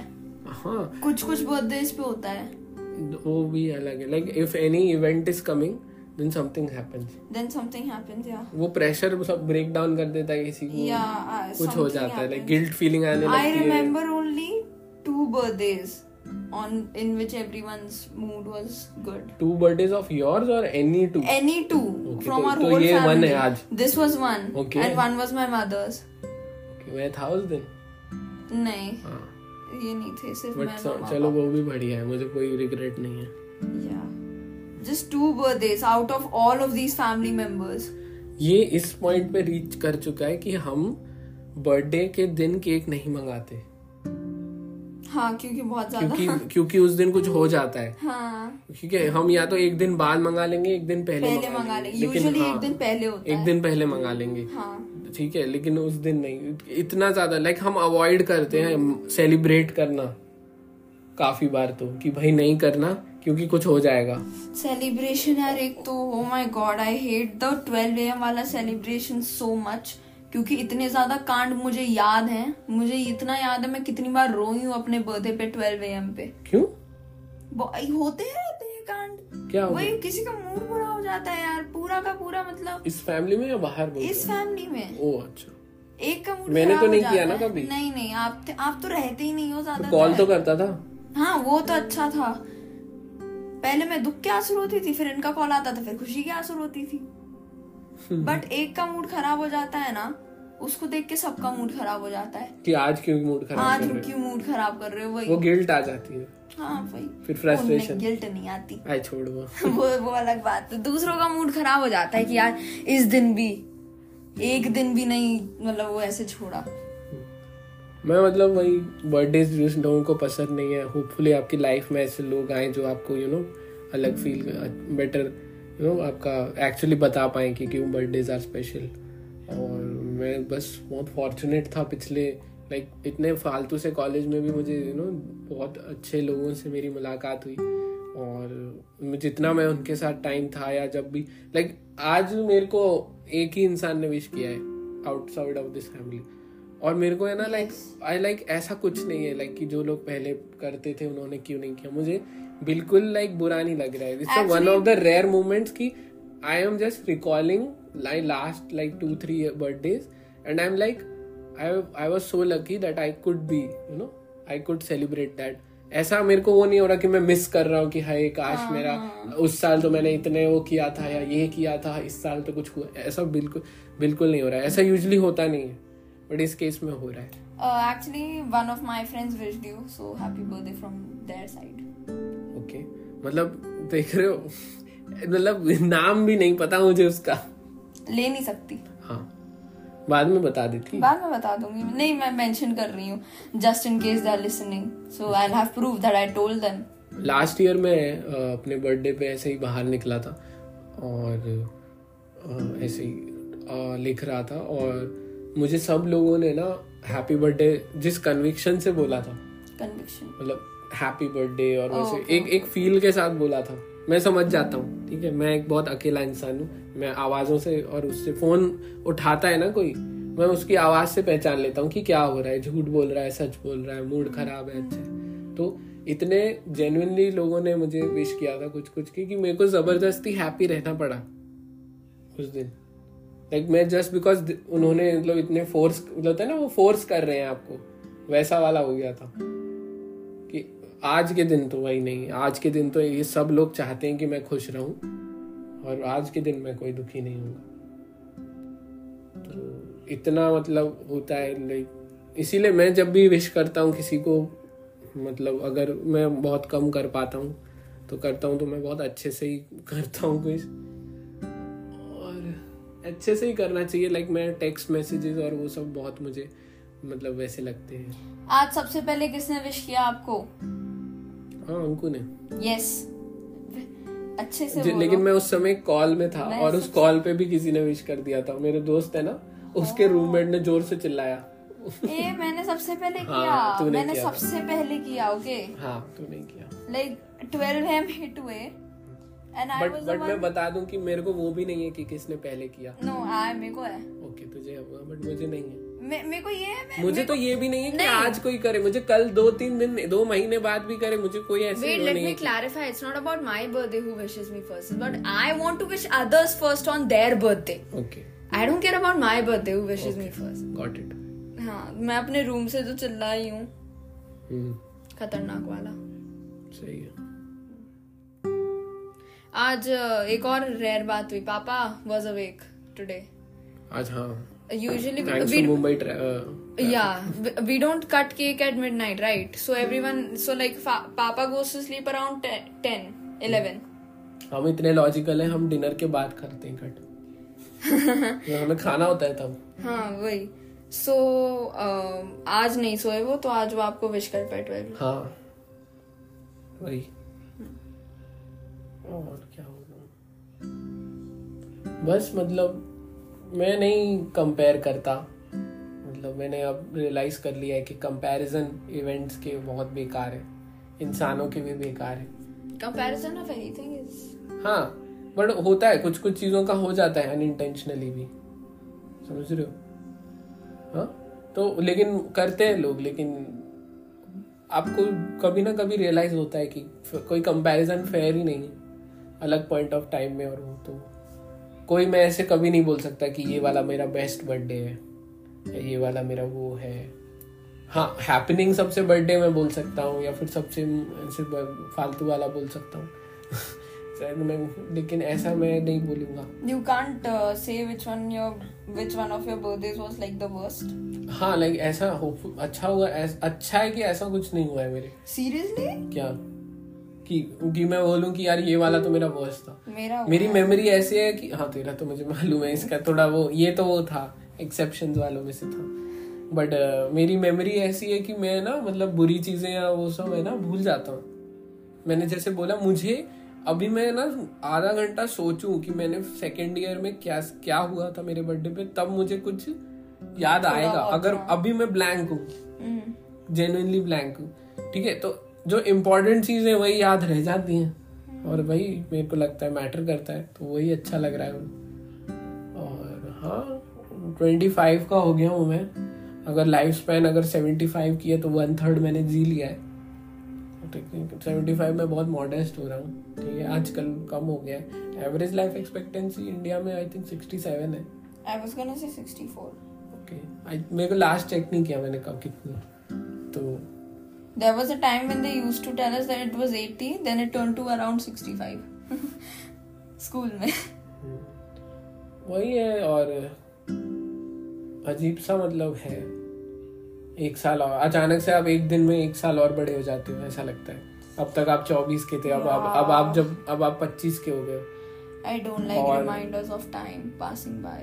Speaker 2: हाँ।
Speaker 1: कुछ कुछ बर्थडे पे होता है।
Speaker 2: वो भी अलग है। Like if any event is coming then something happens
Speaker 1: then something happens या
Speaker 2: वो प्रेशर सब ब्रेक डाउन कर देता है किसी को।
Speaker 1: या
Speaker 2: कुछ हो जाता है। लाइक गिल्ट फीलिंग आने लगती है।
Speaker 1: remember only two birthdays on in which everyone's mood was good.
Speaker 2: Two birthdays of yours और any two
Speaker 1: Any two
Speaker 2: Okay,
Speaker 1: from
Speaker 2: तो-
Speaker 1: our
Speaker 2: तो
Speaker 1: whole
Speaker 2: ये one
Speaker 1: family.
Speaker 2: है आज।
Speaker 1: This was one,
Speaker 2: Okay.
Speaker 1: and one was my mother's.
Speaker 2: मैं था उस दिन
Speaker 1: नहीं
Speaker 2: हाँ
Speaker 1: ये नहीं थे सिर्फ़
Speaker 2: बट
Speaker 1: मैं मामा
Speaker 2: चलो वो भी बढ़िया है मुझे कोई रिग्रेट नहीं है
Speaker 1: yeah just two birthdays out of all of these family members
Speaker 2: ये इस पॉइंट पे रीच कर चुका है कि हम बर्थडे के दिन केक नहीं मंगाते
Speaker 1: हाँ क्योंकि बहुत ज़्यादा।
Speaker 2: क्योंकि क्योंकि उस दिन कुछ हो जाता है।
Speaker 1: हाँ।
Speaker 2: ठीक है हम या तो एक दिन बाद मंगा लेंगे एक दिन पहले,
Speaker 1: पहले मंगा लेंगे।
Speaker 2: लेकिन हाँ,
Speaker 1: एक दिन पहले होता
Speaker 2: एक
Speaker 1: है।
Speaker 2: दिन पहले मंगा लेंगे।
Speaker 1: हाँ।
Speaker 2: ठीक है लेकिन उस दिन नहीं। इतना ज़्यादा लाइक हम अवॉइड करते हैं सेलिब्रेट करना। काफ़ी बार तो कि भाई नहीं करना क्योंकि कुछ हो जाएगा।
Speaker 1: सेलिब्रेशन यार एक तो ओ my God I hate the 12 AM वाला सेलिब्रेशन सो मच क्योंकि इतने ज़्यादा कांड मुझे याद हैं। मुझे इतना याद है मैं कितनी बार रोई हूँ अपने बर्थडे पे 12 एम पे।
Speaker 2: क्यों?
Speaker 1: होते हैं रहते हैं कांड।
Speaker 2: क्या
Speaker 1: वही किसी का मूड बुरा हो जाता है यार पूरा का पूरा मतलब
Speaker 2: इस फैमिली में या बाहर
Speaker 1: इस फैमिली में।
Speaker 2: ओ अच्छा।
Speaker 1: एक का मूड
Speaker 2: मैंने तो नहीं किया ना कभी।
Speaker 1: नहीं नहीं आप आप तो रहते ही नहीं हो ज़्यादा
Speaker 2: कॉल तो करता था।
Speaker 1: हाँ वो तो अच्छा था। पहले मैं दुख के आँसू रोती थी फिर इनका कॉल आता था फिर खुशी के आँसू रोती थी। बट एक का मूड खराब हो जाता है ना उसको देख के सबका मूड खराब हो जाता है।
Speaker 2: कि आज क्यों मूड खराब
Speaker 1: आज क्यों मूड खराब कर रहे हो? वही।
Speaker 2: वो गिल्ट आ जाती है।
Speaker 1: हाँ वही।
Speaker 2: फिर frustration.
Speaker 1: गिल्ट नहीं आती।
Speaker 2: आई छोड़ वो। *laughs*
Speaker 1: वो वो अलग बात है। दूसरों का मूड खराब हो जाता है कि यार इस दिन भी एक दिन भी नहीं मतलब वो ऐसे छोड़ा।
Speaker 2: मैं मतलब वही बर्थडे जिस लोगों को पसंद नहीं है। होपफुली आपकी लाइफ में ऐसे लोग आए जो आपको यू you नो know, अलग फील बेटर यू नो आपका एक्चुअली बता पाए कि क्यों बर्थडेज आर स्पेशल मैं बस बहुत फॉर्चुनेट था पिछले लाइक like, इतने फालतू से कॉलेज में भी मुझे यू नो बहुत अच्छे लोगों से मेरी मुलाकात हुई। और जितना मैं उनके साथ टाइम था या जब भी लाइक like, आज मेरे को एक ही इंसान ने विश किया है आउटसाइड ऑफ़ दिस फैमिली और मेरे को है ना लाइक आई लाइक ऐसा कुछ नहीं है लाइक like, कि जो लोग पहले करते थे उन्होंने क्यों नहीं किया। मुझे बिल्कुल लाइक like, बुरा नहीं लग रहा है। It's one of the rare moments की I am just recalling last like two three birthdays and I am like I I was so lucky that I could be you know I could celebrate that ऐसा मेरे को वो नहीं हो रहा कि मैं मिस कर रहा हूँ कि हाय काश हाँ, मेरा हाँ. उस साल तो मैंने इतने वो किया था या ये किया था इस साल तो कुछ हुआ ऐसा बिल्कुल बिल्कुल नहीं हो रहा है। ऐसा यूजली होता नहीं है बट इस केस में हो रहा है।
Speaker 1: Actually one of my friends wished you so happy birthday from their side
Speaker 2: okay मतलब देख रहे हो मतलब नाम भी नहीं पता मुझे उसका।
Speaker 1: ले नहीं सकती।
Speaker 2: हाँ। बाद में बता देती।
Speaker 1: बाद में बता दूँगी। नहीं मैं मेंशन कर रही हूँ just in case they are listening so I have prove that I told them
Speaker 2: last year मैं अपने बर्थडे पे ऐसे ही बाहर निकला था और ऐसे ही लिख रहा था और मुझे सब लोगों ने ना हैप्पी बर्थडे जिस कन्विक्शन से बोला था।
Speaker 1: कन्विक्शन
Speaker 2: मतलब हैप्पी बर्थडे और वैसे
Speaker 1: okay,
Speaker 2: एक एक फील के साथ बोला था। मैं समझ जाता हूँ ठीक है? मैं एक बहुत अकेला इंसान हूँ। मैं आवाजों से और उससे फ़ोन उठाता है ना कोई, मैं उसकी आवाज़ से पहचान लेता हूँ कि क्या हो रहा है, झूठ बोल रहा है, सच बोल रहा है, मूड खराब है अच्छा तो इतने जेन्युइनली लोगों ने मुझे विश किया था कुछ कुछ की कि मेरे को ज़बरदस्ती हैप्पी रहना पड़ा उस दिन। लाइक मैं जस्ट बिकॉज़ उन्होंने मतलब इतने फोर्स मतलब है ना वो फोर्स कर रहे हैं आपको, वैसा वाला हो गया था कि आज के दिन तो वही नहीं, आज के दिन तो ये सब लोग चाहते हैं कि मैं खुश रहूँ। और आज के दिन मैं कोई दुखी नहीं हूँ तो इतना मतलब होता है लाइक इसीलिए मैं जब भी विश करता हूँ किसी को मतलब अगर मैं बहुत कम कर पाता हूँ तो करता हूँ तो मैं बहुत अच्छे से ही करता हूँ कुछ। और अच्छे से ही करना चाहिए लाइक मैं टेक्स्ट मैसेजेस और वो सब बहुत मुझे मतलब वैसे लगते हैं।
Speaker 1: आज सबसे पहले किसने विश किया आपको?
Speaker 2: हाँ अंकु ने।
Speaker 1: यस अच्छे से
Speaker 2: लेकिन मैं उस समय कॉल में था और उस कॉल पे भी किसी ने विश कर दिया था। मेरे दोस्त है ना उसके रूममेट ने ज़ोर से चिल्लाया।
Speaker 1: ए मैंने सबसे पहले
Speaker 2: हाँ,
Speaker 1: किया।
Speaker 2: तूने
Speaker 1: मैंने
Speaker 2: किया।
Speaker 1: सबसे पहले किया ओके?
Speaker 2: हाँ तो नहीं किया
Speaker 1: लाइक 12 एम हिट हुए
Speaker 2: बट बट मैं बता दूँ कि मेरे को वो भी नहीं है कि किसने पहले किया।
Speaker 1: नो आई मेरे को है।
Speaker 2: ओके तुझे हुआ बट मुझे नहीं है।
Speaker 1: मेरे को ये मैं,
Speaker 2: मुझे तो ये भी नहीं है कि आज कोई करे मुझे कल दो तीन दिन दो महीने बाद भी करे मुझे कोई ऐसे
Speaker 1: Wait,
Speaker 2: नहीं है
Speaker 1: clarify it's not about my birthday who wishes me first but I want to wish others first on their birthday
Speaker 2: okay
Speaker 1: I don't care about my birthday who wishes me first
Speaker 2: got it
Speaker 1: हाँ मैं अपने room से तो चिल्ला ही।
Speaker 2: हूँ हम्म।
Speaker 1: खतरनाक वाला।
Speaker 2: सही है।
Speaker 1: आज एक और रेयर बात हुई पापा वाज अवेक टुडे
Speaker 2: आज हाँ
Speaker 1: यूजुअली
Speaker 2: थैंक्स टू मुंबई ट्रै- uh,
Speaker 1: yeah we, we don't cut cake at midnight right? So everyone so like fa- papa goes to sleep around 10, 10 11
Speaker 2: हम इतने लॉजिकल हैं हम डिनर के बाद करते हैं कट *laughs* हमें खाना होता है तब।
Speaker 1: हाँ वही। सो आज नहीं सोए वो तो आज वो आपको विश कर पाए ट्वेल्व
Speaker 2: हाँ वही। और क्या होगा बस मतलब मैं नहीं कंपेयर करता। मतलब मैंने अब रियलाइज़ कर लिया है कि कंपैरिजन इवेंट्स के बहुत बेकार है। इंसानों के भी बेकार है।
Speaker 1: कंपैरिजन ऑफ़ एनीथिंग इज़
Speaker 2: हाँ बट होता है कुछ कुछ चीज़ों का हो जाता है अनइंटेंशनली भी। समझ रहे हो? हाँ तो लेकिन करते हैं लोग लेकिन आपको कभी ना कभी रियलाइज़ होता है कि कोई कंपैरिजन फेयर ही नहीं है। अलग पॉइंट ऑफ़ टाइम में और वो तो। कोई मैं ऐसे कभी नहीं बोल सकता कि ये वाला मेरा बेस्ट बर्थडे है ये वाला मेरा वो है। हाँ हैपनिंग सबसे बर्थडे में बोल सकता हूँ या फिर सबसे ऐसे फालतू वाला बोल सकता हूँ। *laughs* शायद मैं लेकिन ऐसा मैं नहीं बोलूँगा।
Speaker 1: Can't uh, say which one your which one of your birthdays was like the worst.
Speaker 2: हाँ लाइक ऐसा अच्छा हुआ अच्छा है कि ऐसा कुछ नहीं हुआ है मेरे।
Speaker 1: Seriously?
Speaker 2: क्या? कि कि मैं बोलूँ कि यार ये वाला तो मेरा वर्स्ट था।
Speaker 1: मेरा
Speaker 2: मेरी मेमोरी ऐसी है कि हाँ तेरा तो मुझे मालूम है इसका थोड़ा वो ये तो वो था एक्सेप्शन वालों में से था। बट uh, मेरी मेमोरी ऐसी है कि मैं ना मतलब बुरी चीज़ें या वो सब है ना भूल जाता हूँ। मैंने जैसे बोला मुझे अभी मैं ना आधा घंटा सोचूं कि मैंने सेकेंड ईयर में क्या क्या हुआ था मेरे बर्थडे पे तब मुझे कुछ याद आएगा। अगर अभी मैं ब्लैंक हूँ
Speaker 1: हम्म,
Speaker 2: जेन्युइनली ब्लैंक हूँ ठीक है? तो जो इम्पोर्टेंट चीज़ें वही याद रह जाती हैं। और वही मेरे को लगता है मैटर करता है तो वही अच्छा लग रहा है और हाँ ट्वेंटी फाइव का हो गया हूँ मैं। अगर लाइफ स्पैन अगर सेवेंटी फाइव की है तो वन थर्ड मैंने जी लिया है। सेवेंटी फाइव में बहुत मॉडेस्ट हो रहा हूँ। ठीक है आजकल कम हो गया है। एवरेज लाइफ एक्सपेक्टेंसी इंडिया में आई थिंक सिक्सटी सेवन है।
Speaker 1: I was gonna say 64
Speaker 2: okay मेरे को लास्ट चेक नहीं किया मैंने कब कितनी। तो
Speaker 1: there was a time when they used to tell us that it was 80 then it turned to around 65 *laughs* school में.
Speaker 2: वही है और अजीब सा मतलब है। एक साल और अचानक से आप एक दिन में एक साल और बड़े हो जाते हो ऐसा लगता है। अब तक आप चौबीस के थे अब अब अब आप जब अब आप पच्चीस के हो गए।
Speaker 1: I don't like
Speaker 2: और-
Speaker 1: reminders of time passing by.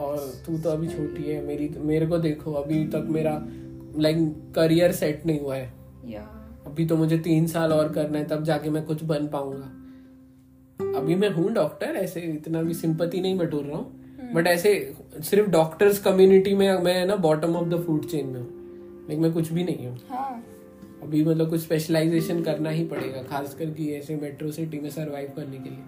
Speaker 2: और तू तो अभी छोटी है मेरी मेरे को देखो अभी तक मेरा लाइक करियर सेट नहीं हुआ है।
Speaker 1: Yeah.
Speaker 2: अभी तो मुझे तीन साल और करना है तब जाके मैं कुछ बन पाऊँगा। अभी मैं हूँ डॉक्टर ऐसे इतना भी सिंपति नहीं बटोर रहा हूँ। बट ऐसे सिर्फ़ डॉक्टर्स कम्युनिटी में मैं ना bottom of the food chain में हूँ। लेकिन मैं कुछ भी नहीं हूँ।
Speaker 1: हाँ।
Speaker 2: अभी मतलब कुछ स्पेशलाइजेशन करना ही पड़ेगा खास करके ऐसे मेट्रो सिटी में सरवाइव करने के लिए।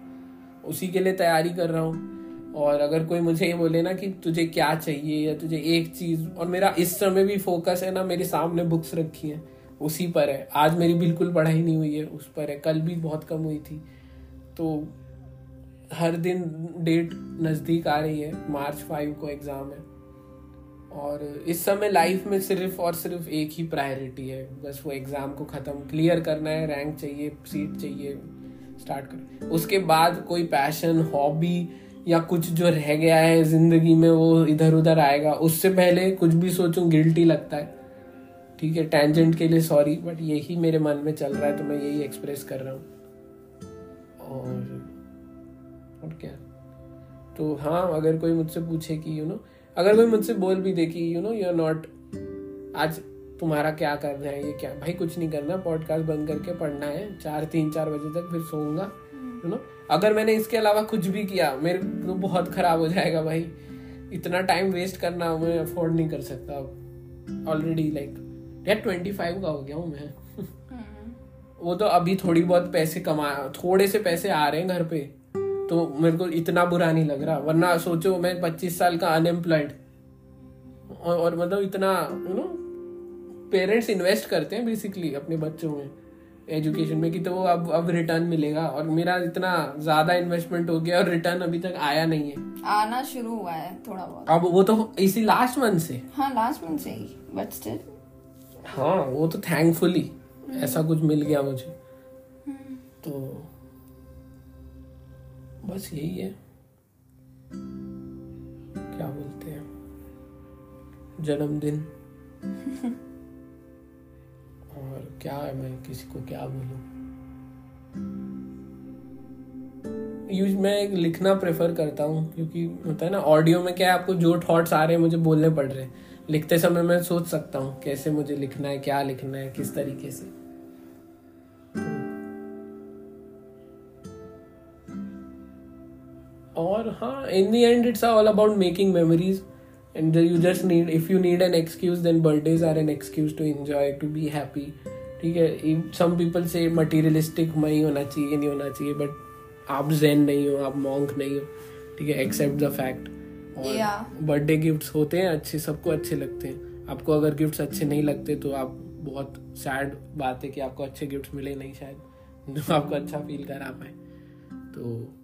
Speaker 2: उसी के लिए तैयारी कर रहा हूँ। और अगर कोई मुझे ये बोले ना कि तुझे क्या चाहिए या तुझे एक चीज़ और मेरा इस समय भी फोकस है ना मेरे सामने बुक्स रखी हैं। उसी पर है। आज मेरी बिल्कुल पढ़ाई नहीं हुई है, उस पर है। कल भी बहुत कम हुई थी। तो हर दिन डेट नज़दीक आ रही है। मार्च फाइव को एग्ज़ाम है। और इस समय लाइफ में सिर्फ़ और सिर्फ़ एक ही प्रायोरिटी है। बस वो एग्ज़ाम को ख़त्म, क्लियर करना है, रैंक चाहिए, सीट चाहिए, स्टार्ट कर। उसके बाद कोई पैशन, हॉबी या कुछ जो रह गया है ज़िंदगी में, वो इधर उधर आएगा। उससे पहले कुछ भी सोचूं, गिल्टी लगता है। ठीक है टेंजेंट के लिए सॉरी बट यही मेरे मन में चल रहा है तो मैं यही एक्सप्रेस कर रहा हूँ। और और क्या? तो हाँ अगर कोई मुझसे पूछे कि यू you नो know, अगर कोई मुझसे बोल भी दे कि you know you are not आज तुम्हारा क्या करना है ये क्या? भाई कुछ नहीं करना पॉडकास्ट बंद करके पढ़ना है चार तीन चार बजे तक फिर सोऊँगा यू नो अगर मैंने इसके अलावा कुछ भी किया मेरे तो बहुत खराब हो जाएगा भाई। इतना टाइम वेस्ट करना मैं अफोर्ड नहीं कर सकता ऑलरेडी लाइक यार ट्वेंटी फाइव का हो गया हूँ मैं। वो तो अभी थोड़ी बहुत पैसे कमा थोड़े से पैसे आ रहे हैं घर पे तो मेरे को इतना बुरा नहीं लग रहा वरना सोचो मैं पच्चीस साल का अनएम्प्लॉयड और, और मतलब इतना यू नो पेरेंट्स इन्वेस्ट करते हैं बेसिकली अपने बच्चों में एजुकेशन में कि तो वो अब अब रिटर्न मिलेगा और मेरा इतना ज़्यादा इन्वेस्टमेंट हो गया और रिटर्न अभी तक आया नहीं है।
Speaker 1: आना शुरू हुआ है थोड़ा बहुत।
Speaker 2: अब वो तो इसी लास्ट मंथ से।
Speaker 1: हाँ लास्ट मंथ से ही बट स्टिल
Speaker 2: हाँ वो तो थैंकफुली ऐसा कुछ मिल गया मुझे। तो बस यही है। क्या बोलते हैं? जन्मदिन। और क्या है, मैं किसी को क्या बोलूँ? यूज़, मैं लिखना प्रेफर करता हूँ, क्योंकि होता है ना, ऑडियो में क्या है, आपको जो थॉट्स आ रहे हैं, मुझे बोलने पड़ रहे हैं। लिखते समय मैं सोच सकता हूँ कैसे मुझे लिखना है, क्या लिखना है, किस तरीके से। और हाँ in the and it's all about making memories and you just need if you need an excuse then birthdays are an excuse to enjoy to be happy ठीक है सम पीपल से मटीरियलिस्टिक नहीं होना चाहिए, नहीं होना चाहिए बट आप जैन नहीं हो, आप मॉन्क नहीं हो, ठीक है except the fact birthday gifts होते हैं अच्छे सबको अच्छे लगते हैं। आपको अगर गिफ्ट्स अच्छे नहीं लगते तो आप बहुत सैड बात है कि आपको अच्छे गिफ्ट्स मिले नहीं शायद। जो आपको अच्छा फील करा पाए। तो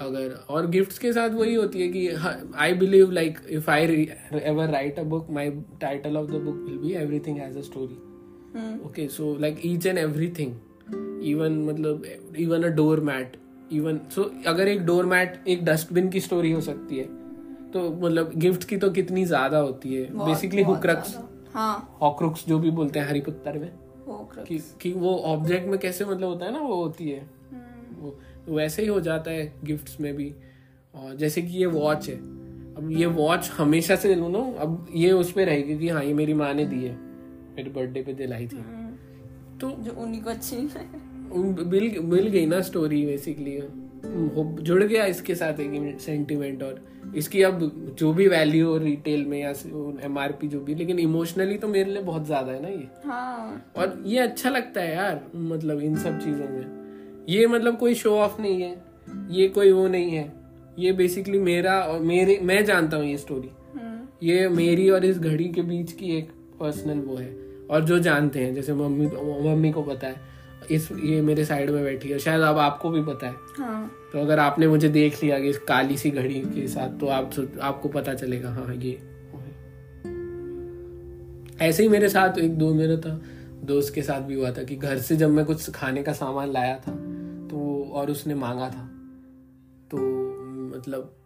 Speaker 2: अगर और गिफ्ट्स के साथ वही होती है कि I believe like if I ever write a book my title of the book will be everything has a story okay so like each and everything even मतलब even a door mat even so अगर एक door mat एक dustbin की story हो सकती है। तो मतलब गिफ्ट की तो कितनी ज़्यादा होती है? बेसिकली हुक्रक्स हॉक्रुक्स जो भी बोलते हैं हरिपुत्तर में। कि, कि वो ऑब्जेक्ट में कैसे मतलब होता है ना वो होती है। हम्म। वो वैसे ही हो जाता है गिफ्ट्स में भी। और जैसे कि ये वॉच है। अब ये वॉच हमेशा से लू ना अब ये उस पर रहेगी कि हाँ ये मेरी माँ ने दी है। मेरे बर्थडे पे दिलाई थी।
Speaker 1: हम्म। तो जो उन्हीं को अच्छी
Speaker 2: मिल मिल गई ना स्टोरी बेसिकली जुड़ गया इसके साथ एक सेंटिमेंट और। इसकी अब जो भी वैल्यू हो रिटेल में या एम आर पी जो भी लेकिन इमोशनली तो मेरे लिए बहुत ज़्यादा है ना ये।
Speaker 1: हाँ।
Speaker 2: और ये अच्छा लगता है यार मतलब इन सब चीज़ों में। ये मतलब कोई शो ऑफ़ नहीं है। ये कोई वो नहीं है। ये बेसिकली मेरा और मेरे मैं जानता हूँ ये स्टोरी हम्म। ये मेरी और इस घड़ी के बीच की एक पर्सनल वो है। और जो जानते हैं जैसे मम्मी मम्मी को पता है। इस ये मेरे साइड में बैठी है। शायद अब आपको भी पता है।
Speaker 1: हाँ।
Speaker 2: तो अगर आपने मुझे देख लिया कि इस काली सी घड़ी के साथ तो आप आपको पता चलेगा हाँ ये ऐसे ही मेरे साथ एक दो मेरा था दोस्त के साथ भी हुआ था कि घर से जब मैं कुछ खाने का सामान लाया था तो और उसने मांगा था। तो मतलब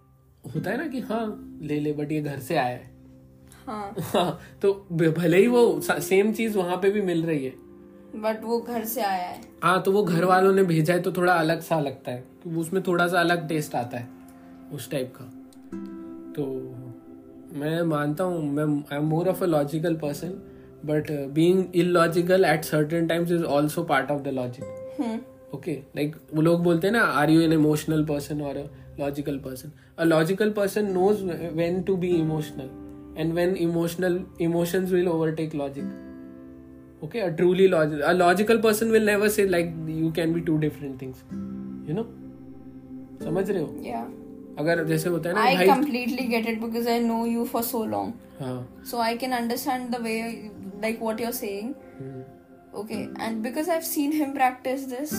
Speaker 2: होता है ना कि हाँ ले ले बट ये घर से आया है।
Speaker 1: हाँ,
Speaker 2: हाँ तो भले ही वो सेम चीज़ वहाँ पे भी मिल रही है।
Speaker 1: बट वो घर से आया है।
Speaker 2: हाँ तो वो घर वालों ने भेजा है तो थोड़ा अलग सा लगता है कि उसमें थोड़ा सा अलग टेस्ट आता है उस टाइप का। तो मैं मानता हूँ मैं I am more of a logical person but being illogical at certain times is also part of the logic okay like वो लोग बोलते हैं ना are you an emotional person और a logical person a logical person knows when to be emotional and when emotional emotions will overtake logic okay a truly logical a logical person will never say like you can be two different things you know समझ रहे हो
Speaker 1: yeah.
Speaker 2: अगर जैसे होता है ना
Speaker 1: I
Speaker 2: भाई
Speaker 1: completely get it because I know you for so long.
Speaker 2: हाँ
Speaker 1: So I can understand the way, like what you're saying.
Speaker 2: Hmm,
Speaker 1: Okay, and because I've seen him practice this,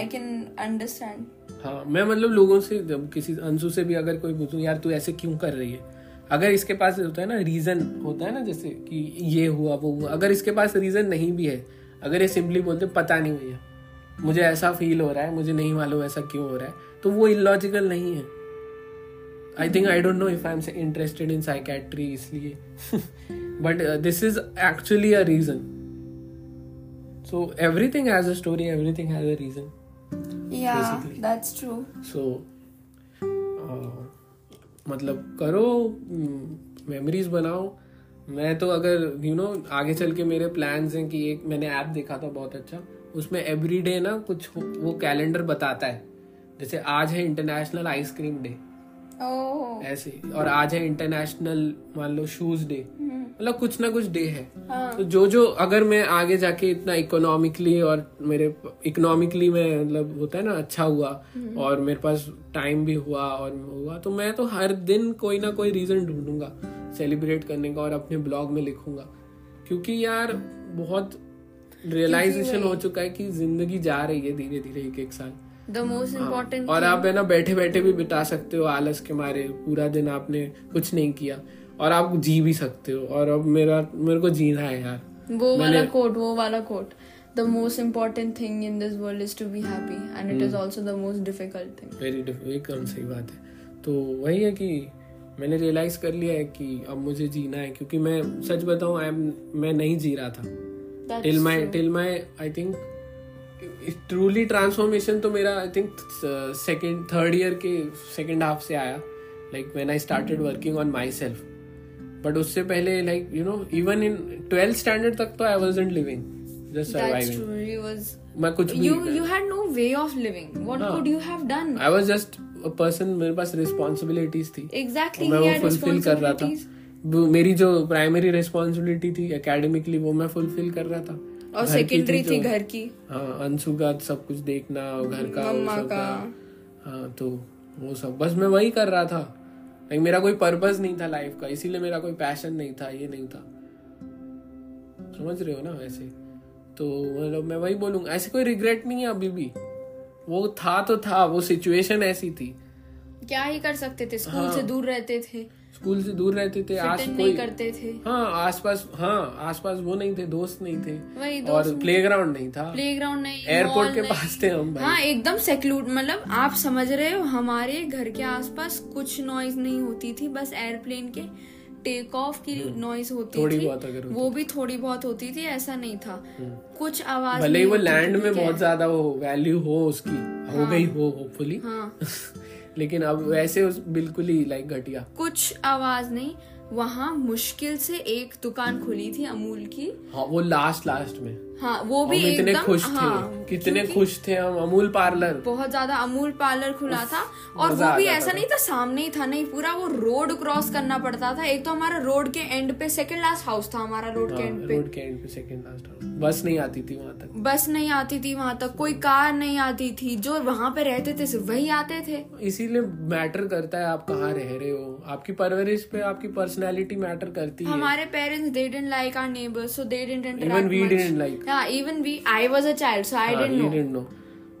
Speaker 1: I can understand.
Speaker 2: हाँ मैं मतलब लोगों से जब किसी अंशु से भी अगर कोई पूछूँ यार तू ऐसे क्यों कर रही है अगर इसके पास होता है ना रीजन होता है ना जैसे कि ये हुआ वो हुआ अगर इसके पास रीजन नहीं भी है अगर ये सिंपली बोलते पता नहीं भैया मुझे ऐसा फील हो रहा है मुझे नहीं मालूम ऐसा क्यों हो रहा है तो वो इलॉजिकल नहीं है I think I don't know if I am interested in psychiatry इसलिए but this is actually a reason so everything has a story everything has a reason
Speaker 1: Yeah,
Speaker 2: Basically.
Speaker 1: that's true.
Speaker 2: सो मतलब करो memories बनाओ। मैं तो अगर you you know know, आगे चल के मेरे प्लान्स हैं कि एक मैंने ऐप देखा था बहुत अच्छा। उसमें एवरी डे ना कुछ वो कैलेंडर बताता है। जैसे आज है इंटरनेशनल आइसक्रीम डे
Speaker 1: Oh.
Speaker 2: ऐसे और आज है इंटरनेशनल मान लो शूज़ डे मतलब कुछ ना कुछ डे है।
Speaker 1: हाँ.
Speaker 2: तो जो जो अगर मैं आगे जाके इतना इकोनॉमिकली और मेरे इकोनॉमिकली में मतलब होता है ना अच्छा हुआ और मेरे पास टाइम भी हुआ और हुआ तो मैं तो हर दिन कोई ना कोई रीजन ढूंढूँगा सेलिब्रेट करने का और अपने ब्लॉग में लिखूँगा। क्योंकि यार बहुत रियलाइजेशन हो चुका है कि ज़िंदगी जा रही है धीरे धीरे एक एक साल।
Speaker 1: The most important.
Speaker 2: और आप है ना बैठे बैठे भी बिता सकते हो आलस के मारे पूरा दिन आपने कुछ नहीं किया और आप जी भी सकते हो और अब मेरा मेरे को जीना है यार
Speaker 1: वो वाला quote, वो वाला quote. The most important thing in this world is to be happy, and it is also the most difficult thing.
Speaker 2: Very एकदम सही बात है तो वही है कि मैंने रियलाइज़ कर लिया है कि अब मुझे जीना है क्योंकि मैं सच बताऊँ आई एम मैं नहीं जी रहा था till my till my I think truly transformation तो मेरा I think second third year के सेकेंड हाफ़ से आया like when I started working on myself but उससे पहले like you know even in twelfth standard तक तो I was living just surviving
Speaker 1: true. You was
Speaker 2: मैं कुछ भी
Speaker 1: you you had no way of living. What
Speaker 2: हाँ.
Speaker 1: could you have
Speaker 2: I was just person मेरे पास थी
Speaker 1: Exactly.
Speaker 2: मैं वो फुलफिल कर रहा था मेरी जो प्राइमरी रिस्पॉन्सिबिलिटी थी एकेडमिकली वो मैं फुलफिल कर रहा था
Speaker 1: और सेकेंडरी थी
Speaker 2: जो-
Speaker 1: घर की।
Speaker 2: हाँ अंशु का सब कुछ देखना घर का
Speaker 1: मम्मा का।
Speaker 2: हाँ तो वो सब। बस मैं वही कर रहा था। लाइक मेरा कोई पर्पस नहीं था लाइफ का इसीलिए मेरा कोई पैशन नहीं था ये नहीं था। समझ रहे हो ना वैसे? तो मतलब मैं वही बोलूँगा ऐसे कोई रिग्रेट नहीं है अभी भी। वो था तो था वो सिचुएशन ऐसी थी।
Speaker 1: क्या ही कर सकते थे? स्कूल
Speaker 2: हाँ।
Speaker 1: से दूर रहते थे।
Speaker 2: स्कूल से दूर रहते थे
Speaker 1: फिट नहीं करते थे।
Speaker 2: हाँ आसपास हाँ आसपास वो नहीं थे दोस्त नहीं थे।
Speaker 1: वही
Speaker 2: और प्लेग्राउंड नहीं। था।
Speaker 1: प्लेग्राउंड नहीं
Speaker 2: एयरपोर्ट के। पास थे हम भाई।
Speaker 1: हाँ एकदम सेक्लूड मतलब आप समझ रहे हो हमारे घर के आसपास कुछ नॉइज़ नहीं होती थी बस एयरप्लेन के टेक ऑफ़ की नॉइज़ होती
Speaker 2: थोड़ी
Speaker 1: थी।
Speaker 2: बहुत अगर होती।
Speaker 1: वो भी थोड़ी बहुत होती थी ऐसा नहीं था। कुछ आवाज़
Speaker 2: भले ही वो लैंड में बहुत ज़्यादा वो वैल्यू हो उसकी हो गई हो होपफुली
Speaker 1: हाँ। *laughs*
Speaker 2: लेकिन अब वैसे उस बिल्कुल ही लाइक घटिया।
Speaker 1: कुछ आवाज़ नहीं वहाँ मुश्किल से एक दुकान खुली थी अमूल की।
Speaker 2: हाँ वो लास्ट लास्ट में।
Speaker 1: हाँ वो भी
Speaker 2: इतने खुश थे।
Speaker 1: हाँ,
Speaker 2: कितने खुश थे हम अमूल पार्लर।
Speaker 1: बहुत ज़्यादा अमूल पार्लर खुला था और वो भी ऐसा
Speaker 2: था।
Speaker 1: नहीं था सामने ही था नहीं पूरा वो रोड क्रॉस करना पड़ता था। एक तो हमारा रोड के एंड पे सेकंड लास्ट हाउस था हमारा रोड के एंड पे।
Speaker 2: रोड के एंड पे सेकंड लास्ट हाउस बस नहीं आती थी वहाँ तक।
Speaker 1: बस नहीं आती थी वहाँ तक कोई कार नहीं आती थी जो वहाँ पे रहते थे सिर्फ़ वही आते थे।
Speaker 2: इसीलिए मैटर करता है आप कहाँ रह रहे हो। आपकी परवरिश पे आपकी पर्सनैलिटी मैटर करती है।
Speaker 1: हमारे parents they didn't like our neighbours so they didn't
Speaker 2: like.
Speaker 1: Yeah even we i was a child so i
Speaker 2: हाँ,
Speaker 1: didn't know
Speaker 2: didn't know.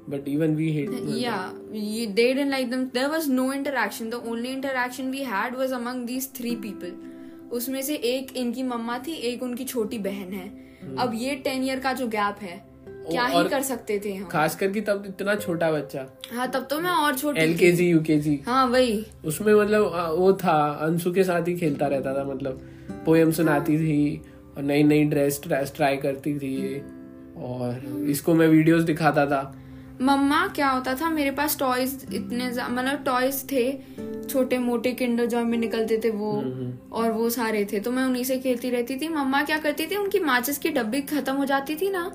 Speaker 2: But even we hate.
Speaker 1: yeah you, they didn't like them there was no interaction the only interaction we had was among these three people उसमें से एक इनकी मम्मा थी एक उनकी छोटी बहन है अब ये टेन ईयर का जो गैप है क्या ही कर सकते थे हम
Speaker 2: खास करके तब इतना छोटा बच्चा
Speaker 1: हाँ तब तो मैं और छोटी
Speaker 2: एल
Speaker 1: थी
Speaker 2: के जी यू के जी
Speaker 1: हाँ वही
Speaker 2: उसमें मतलब वो था अंशु के साथ ही खेलता रहता था मतलब पोएम सुनाती थी और नई नई ड्रेस ट्राई करती थी और इसको मैं वीडियोस दिखाता था।
Speaker 1: मम्मा क्या होता था? मेरे पास टॉयज इतने मतलब टॉयज थे। छोटे मोटे किंडर जॉय में निकलते थे वो और वो सारे थे। तो मैं उन्हीं से खेलती रहती थी। मम्मा क्या करती थी? उनकी माचिस की डब्बी खत्म हो जाती थी ना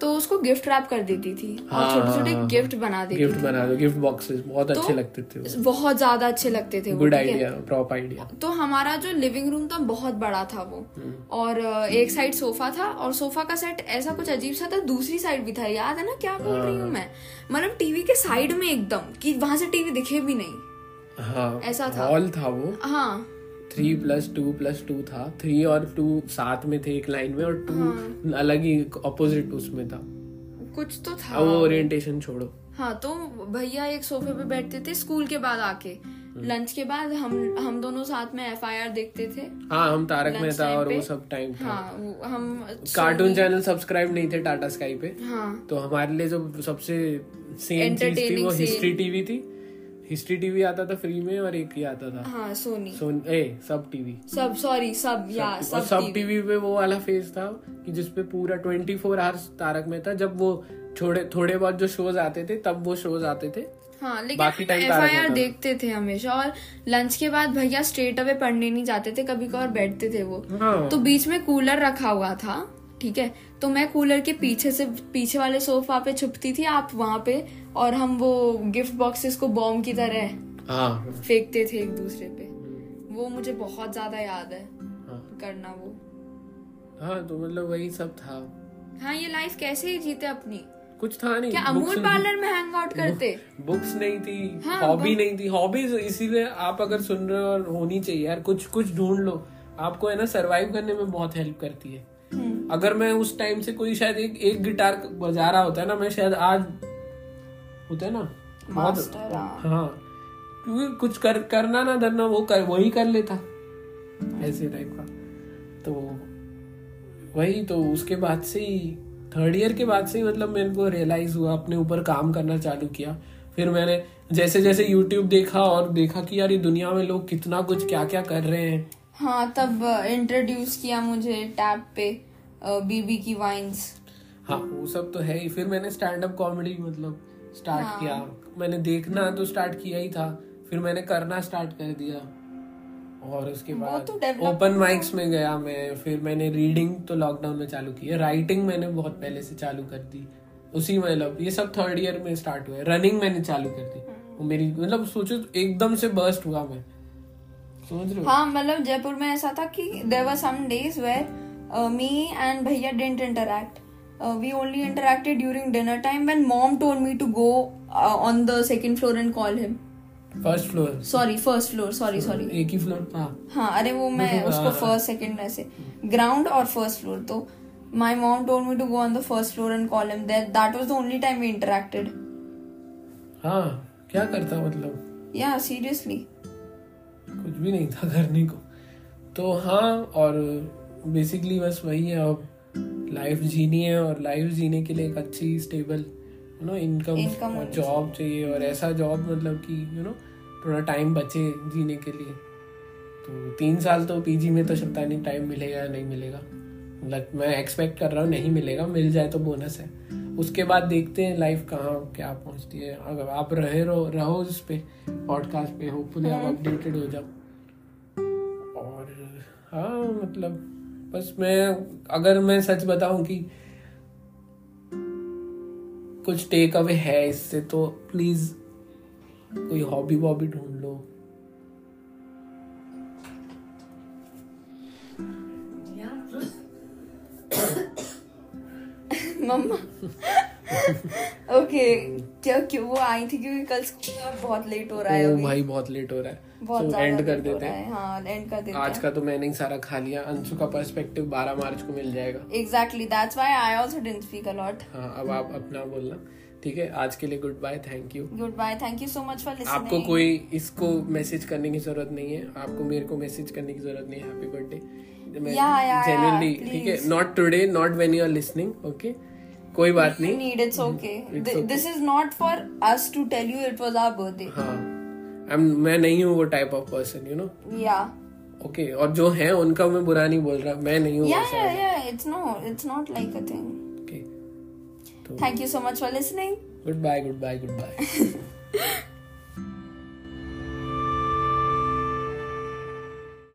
Speaker 1: तो उसको गिफ्ट रैप कर देती थी। और
Speaker 2: हाँ,
Speaker 1: छोटे छोटे
Speaker 2: हाँ,
Speaker 1: गिफ्ट बना देती
Speaker 2: गिफ्ट बना दो गिफ्ट बॉक्सेस बहुत अच्छे
Speaker 1: तो
Speaker 2: लगते थे
Speaker 1: बहुत ज़्यादा अच्छे लगते थे
Speaker 2: गुड आइडिया प्रॉप आइडिया
Speaker 1: तो हमारा जो लिविंग रूम था बहुत बड़ा था वो। और एक साइड सोफा था और सोफा का सेट ऐसा कुछ अजीब सा था दूसरी साइड भी था याद है ना क्या बोल रही हूँ मैं? मतलब टीवी के साइड में एकदम कि वहाँ से टीवी दिखे भी नहीं।
Speaker 2: हाँ
Speaker 1: ऐसा था।
Speaker 2: हॉल था वो।
Speaker 1: हाँ।
Speaker 2: Three plus two plus two था. थ्री और टू साथ में थे एक लाइन में और टू
Speaker 1: हाँ।
Speaker 2: अलग ही अपोजिट उसमें था.
Speaker 1: कुछ तो था।
Speaker 2: वो ओरिएंटेशन छोड़ो.
Speaker 1: हाँ तो भैया एक सोफे पे बैठते थे स्कूल के बाद आके. लंच के बाद हम हम दोनों साथ में एफआईआर देखते थे.
Speaker 2: हाँ हम तारक मेहता और वो सब टाइम था.
Speaker 1: हाँ हम
Speaker 2: कार्टून चैनल सब्सक्राइब नहीं थे टाटा स्काई पे.
Speaker 1: हाँ।
Speaker 2: तो हमारे लिए जो सबसे सेम चीज़ थी वो हिस्ट्री टीवी थी. हिस्ट्री टीवी आता था फ्री में और एक ही आता था।
Speaker 1: हाँ सोनी
Speaker 2: ए सब टीवी।
Speaker 1: सब सॉरी सब या सब
Speaker 2: सब टीवी। पे वो वाला फ़ेज़ था कि जिसपे पूरा ट्वेंटी फोर आवर्स तारक में था जब वो छोड़े थोड़े बहुत जो शोज़ आते थे तब वो शोज़ आते थे।
Speaker 1: हाँ लेकिन एफ़ आई आर देखते थे हमेशा और लंच के बाद भैया स्ट्रेट अवे पढ़ने नहीं जाते थे कभी कभार बैठते थे वो।
Speaker 2: हाँ।
Speaker 1: तो बीच में कूलर रखा हुआ था। ठीक है? तो मैं कूलर के पीछे से पीछे वाले सोफा पे छुपती थी आप वहाँ पे और हम वो गिफ्ट बॉक्सेस को बॉम्ब की तरह
Speaker 2: हाँ।
Speaker 1: फेंकते थे एक दूसरे पे। वो मुझे बहुत ज़्यादा याद है
Speaker 2: हाँ।
Speaker 1: करना वो।
Speaker 2: हाँ तो मतलब वही सब था।
Speaker 1: हाँ ये लाइफ कैसे ही जीते अपनी?
Speaker 2: कुछ था नहीं।
Speaker 1: क्या अमूल पार्लर में हैंग आउट करते?
Speaker 2: बुक्स नहीं थी
Speaker 1: हाँ,
Speaker 2: हॉबी नहीं थी। हॉबीज इसीलिए आप अगर सुन रहे हो और होनी चाहिए यार कुछ कुछ ढूंढ लो। आपको है ना सरवाइव करने में बहुत हेल्प करती है। अगर मैं उस टाइम से कोई शायद एक एक गिटार बजा रहा होता है ना मैं शायद आज होता है ना बहुत
Speaker 1: हाँ।
Speaker 2: हाँ क्योंकि कुछ कर करना ना धरना वो कर वही कर लेता। ऐसे टाइप का। तो वही तो उसके बाद से ही थर्ड ईयर के बाद से ही मतलब मेरे को रियलाइज़ हुआ अपने ऊपर काम करना चालू किया। फिर मैंने जैसे जैसे यूट्यूब देखा और देखा कि यार ये दुनिया में लोग कितना कुछ क्या क्या कर रहे हैं।
Speaker 1: हाँ तब इंट्रोड्यूस किया मुझे टैब पे बीबी की वाइन्स
Speaker 2: हाँ वो सब तो है ही। फिर मैंने स्टैंड अप कॉमेडी मतलब स्टार्ट
Speaker 1: हाँ।
Speaker 2: किया। मैंने देखना तो स्टार्ट किया ही था। फिर मैंने करना स्टार्ट कर दिया। और उसके बाद
Speaker 1: तो
Speaker 2: ओपन माइक्स में गया मैं। फिर मैंने रीडिंग तो लॉकडाउन में चालू की है। राइटिंग मैंने बहुत पहले से चालू कर दी। उसी मतलब ये सब थर्ड ईयर में स्टार्ट हुआ रनिंग मैंने चालू कर दी। मेरी मतलब सोचो तो एकदम से बर्स्ट हुआ मैं। समझ रहे हो?
Speaker 1: हाँ मतलब जयपुर में ऐसा था कि there were some days where me and भैया didn't interact we only interacted during dinner time when mom told me to go on the second floor and call him
Speaker 2: first floor
Speaker 1: sorry first floor sorry sorry
Speaker 2: एक ही floor था
Speaker 1: हाँ अरे वो मैं *laughs* उसको first second ऐसे ground और फ़र्स्ट फ्लोर तो my mom told me to go on the first floor and call him that that was the only time we interacted
Speaker 2: हाँ क्या करता मतलब?
Speaker 1: या सीरियसली
Speaker 2: कुछ भी नहीं था करने को। तो हाँ और बेसिकली बस वही है अब लाइफ जीनी है और लाइफ जीने के लिए एक अच्छी स्टेबल यू नो इनकम और जॉब चाहिए। और ऐसा जॉब मतलब कि यू नो थोड़ा टाइम बचे जीने के लिए। तो तीन साल तो पीजी में तो पता नहीं टाइम मिलेगा या नहीं मिलेगा। मतलब मैं एक्सपेक्ट कर रहा हूँ नहीं मिलेगा मिल जाए तो बोनस है। उसके बाद देखते हैं लाइफ कहाँ क्या पहुँचती है। अगर आप रहे रहो रहो इस पे पॉडकास्ट पे होपफुली आप अपडेटेड हो जाओ। और हाँ मतलब बस मैं अगर मैं सच बताऊँ कि कुछ टेक अवे है इससे तो प्लीज़ कोई हॉबी वॉबी ढूंढ लो।
Speaker 1: मम्मा। ओके क्या क्यों वो आई थी? क्योंकि कल स्कूल में बहुत लेट हो रहा है
Speaker 2: ओ भाई बहुत लेट हो रहा है।
Speaker 1: बहुत ज़्यादा
Speaker 2: एंड कर देते हैं।
Speaker 1: है। एंड कर देते
Speaker 2: आज का तो मैंने ही सारा खा लिया। अंशु का पर्सपेक्टिव 12 मार्च को मिल जाएगा।
Speaker 1: Exactly that's why I also didn't speak a lot
Speaker 2: हाँ अब आप अपना बोलना। ठीक है आज के लिए goodbye thank you
Speaker 1: goodbye thank you so much for listening आपको
Speaker 2: कोई इसको मैसेज करने की ज़रूरत नहीं है। आपको मेरे को मैसेज करने की ज़रूरत नहीं है। Happy birthday
Speaker 1: yeah, yeah,
Speaker 2: genuinely ठीक है not today not when you are listening okay कोई बात नहीं। Need
Speaker 1: it's
Speaker 2: okay
Speaker 1: this is not for us to tell you it was our birthday
Speaker 2: हाँ। मैं नहीं हूँ वो type of person you know
Speaker 1: या
Speaker 2: ओके और जो है उनका मैं बुरा नहीं बोल रहा। मैं नहीं हूँ या
Speaker 1: या या it's no it's not like a thing
Speaker 2: okay
Speaker 1: thank you so much for listening
Speaker 2: goodbye goodbye goodbye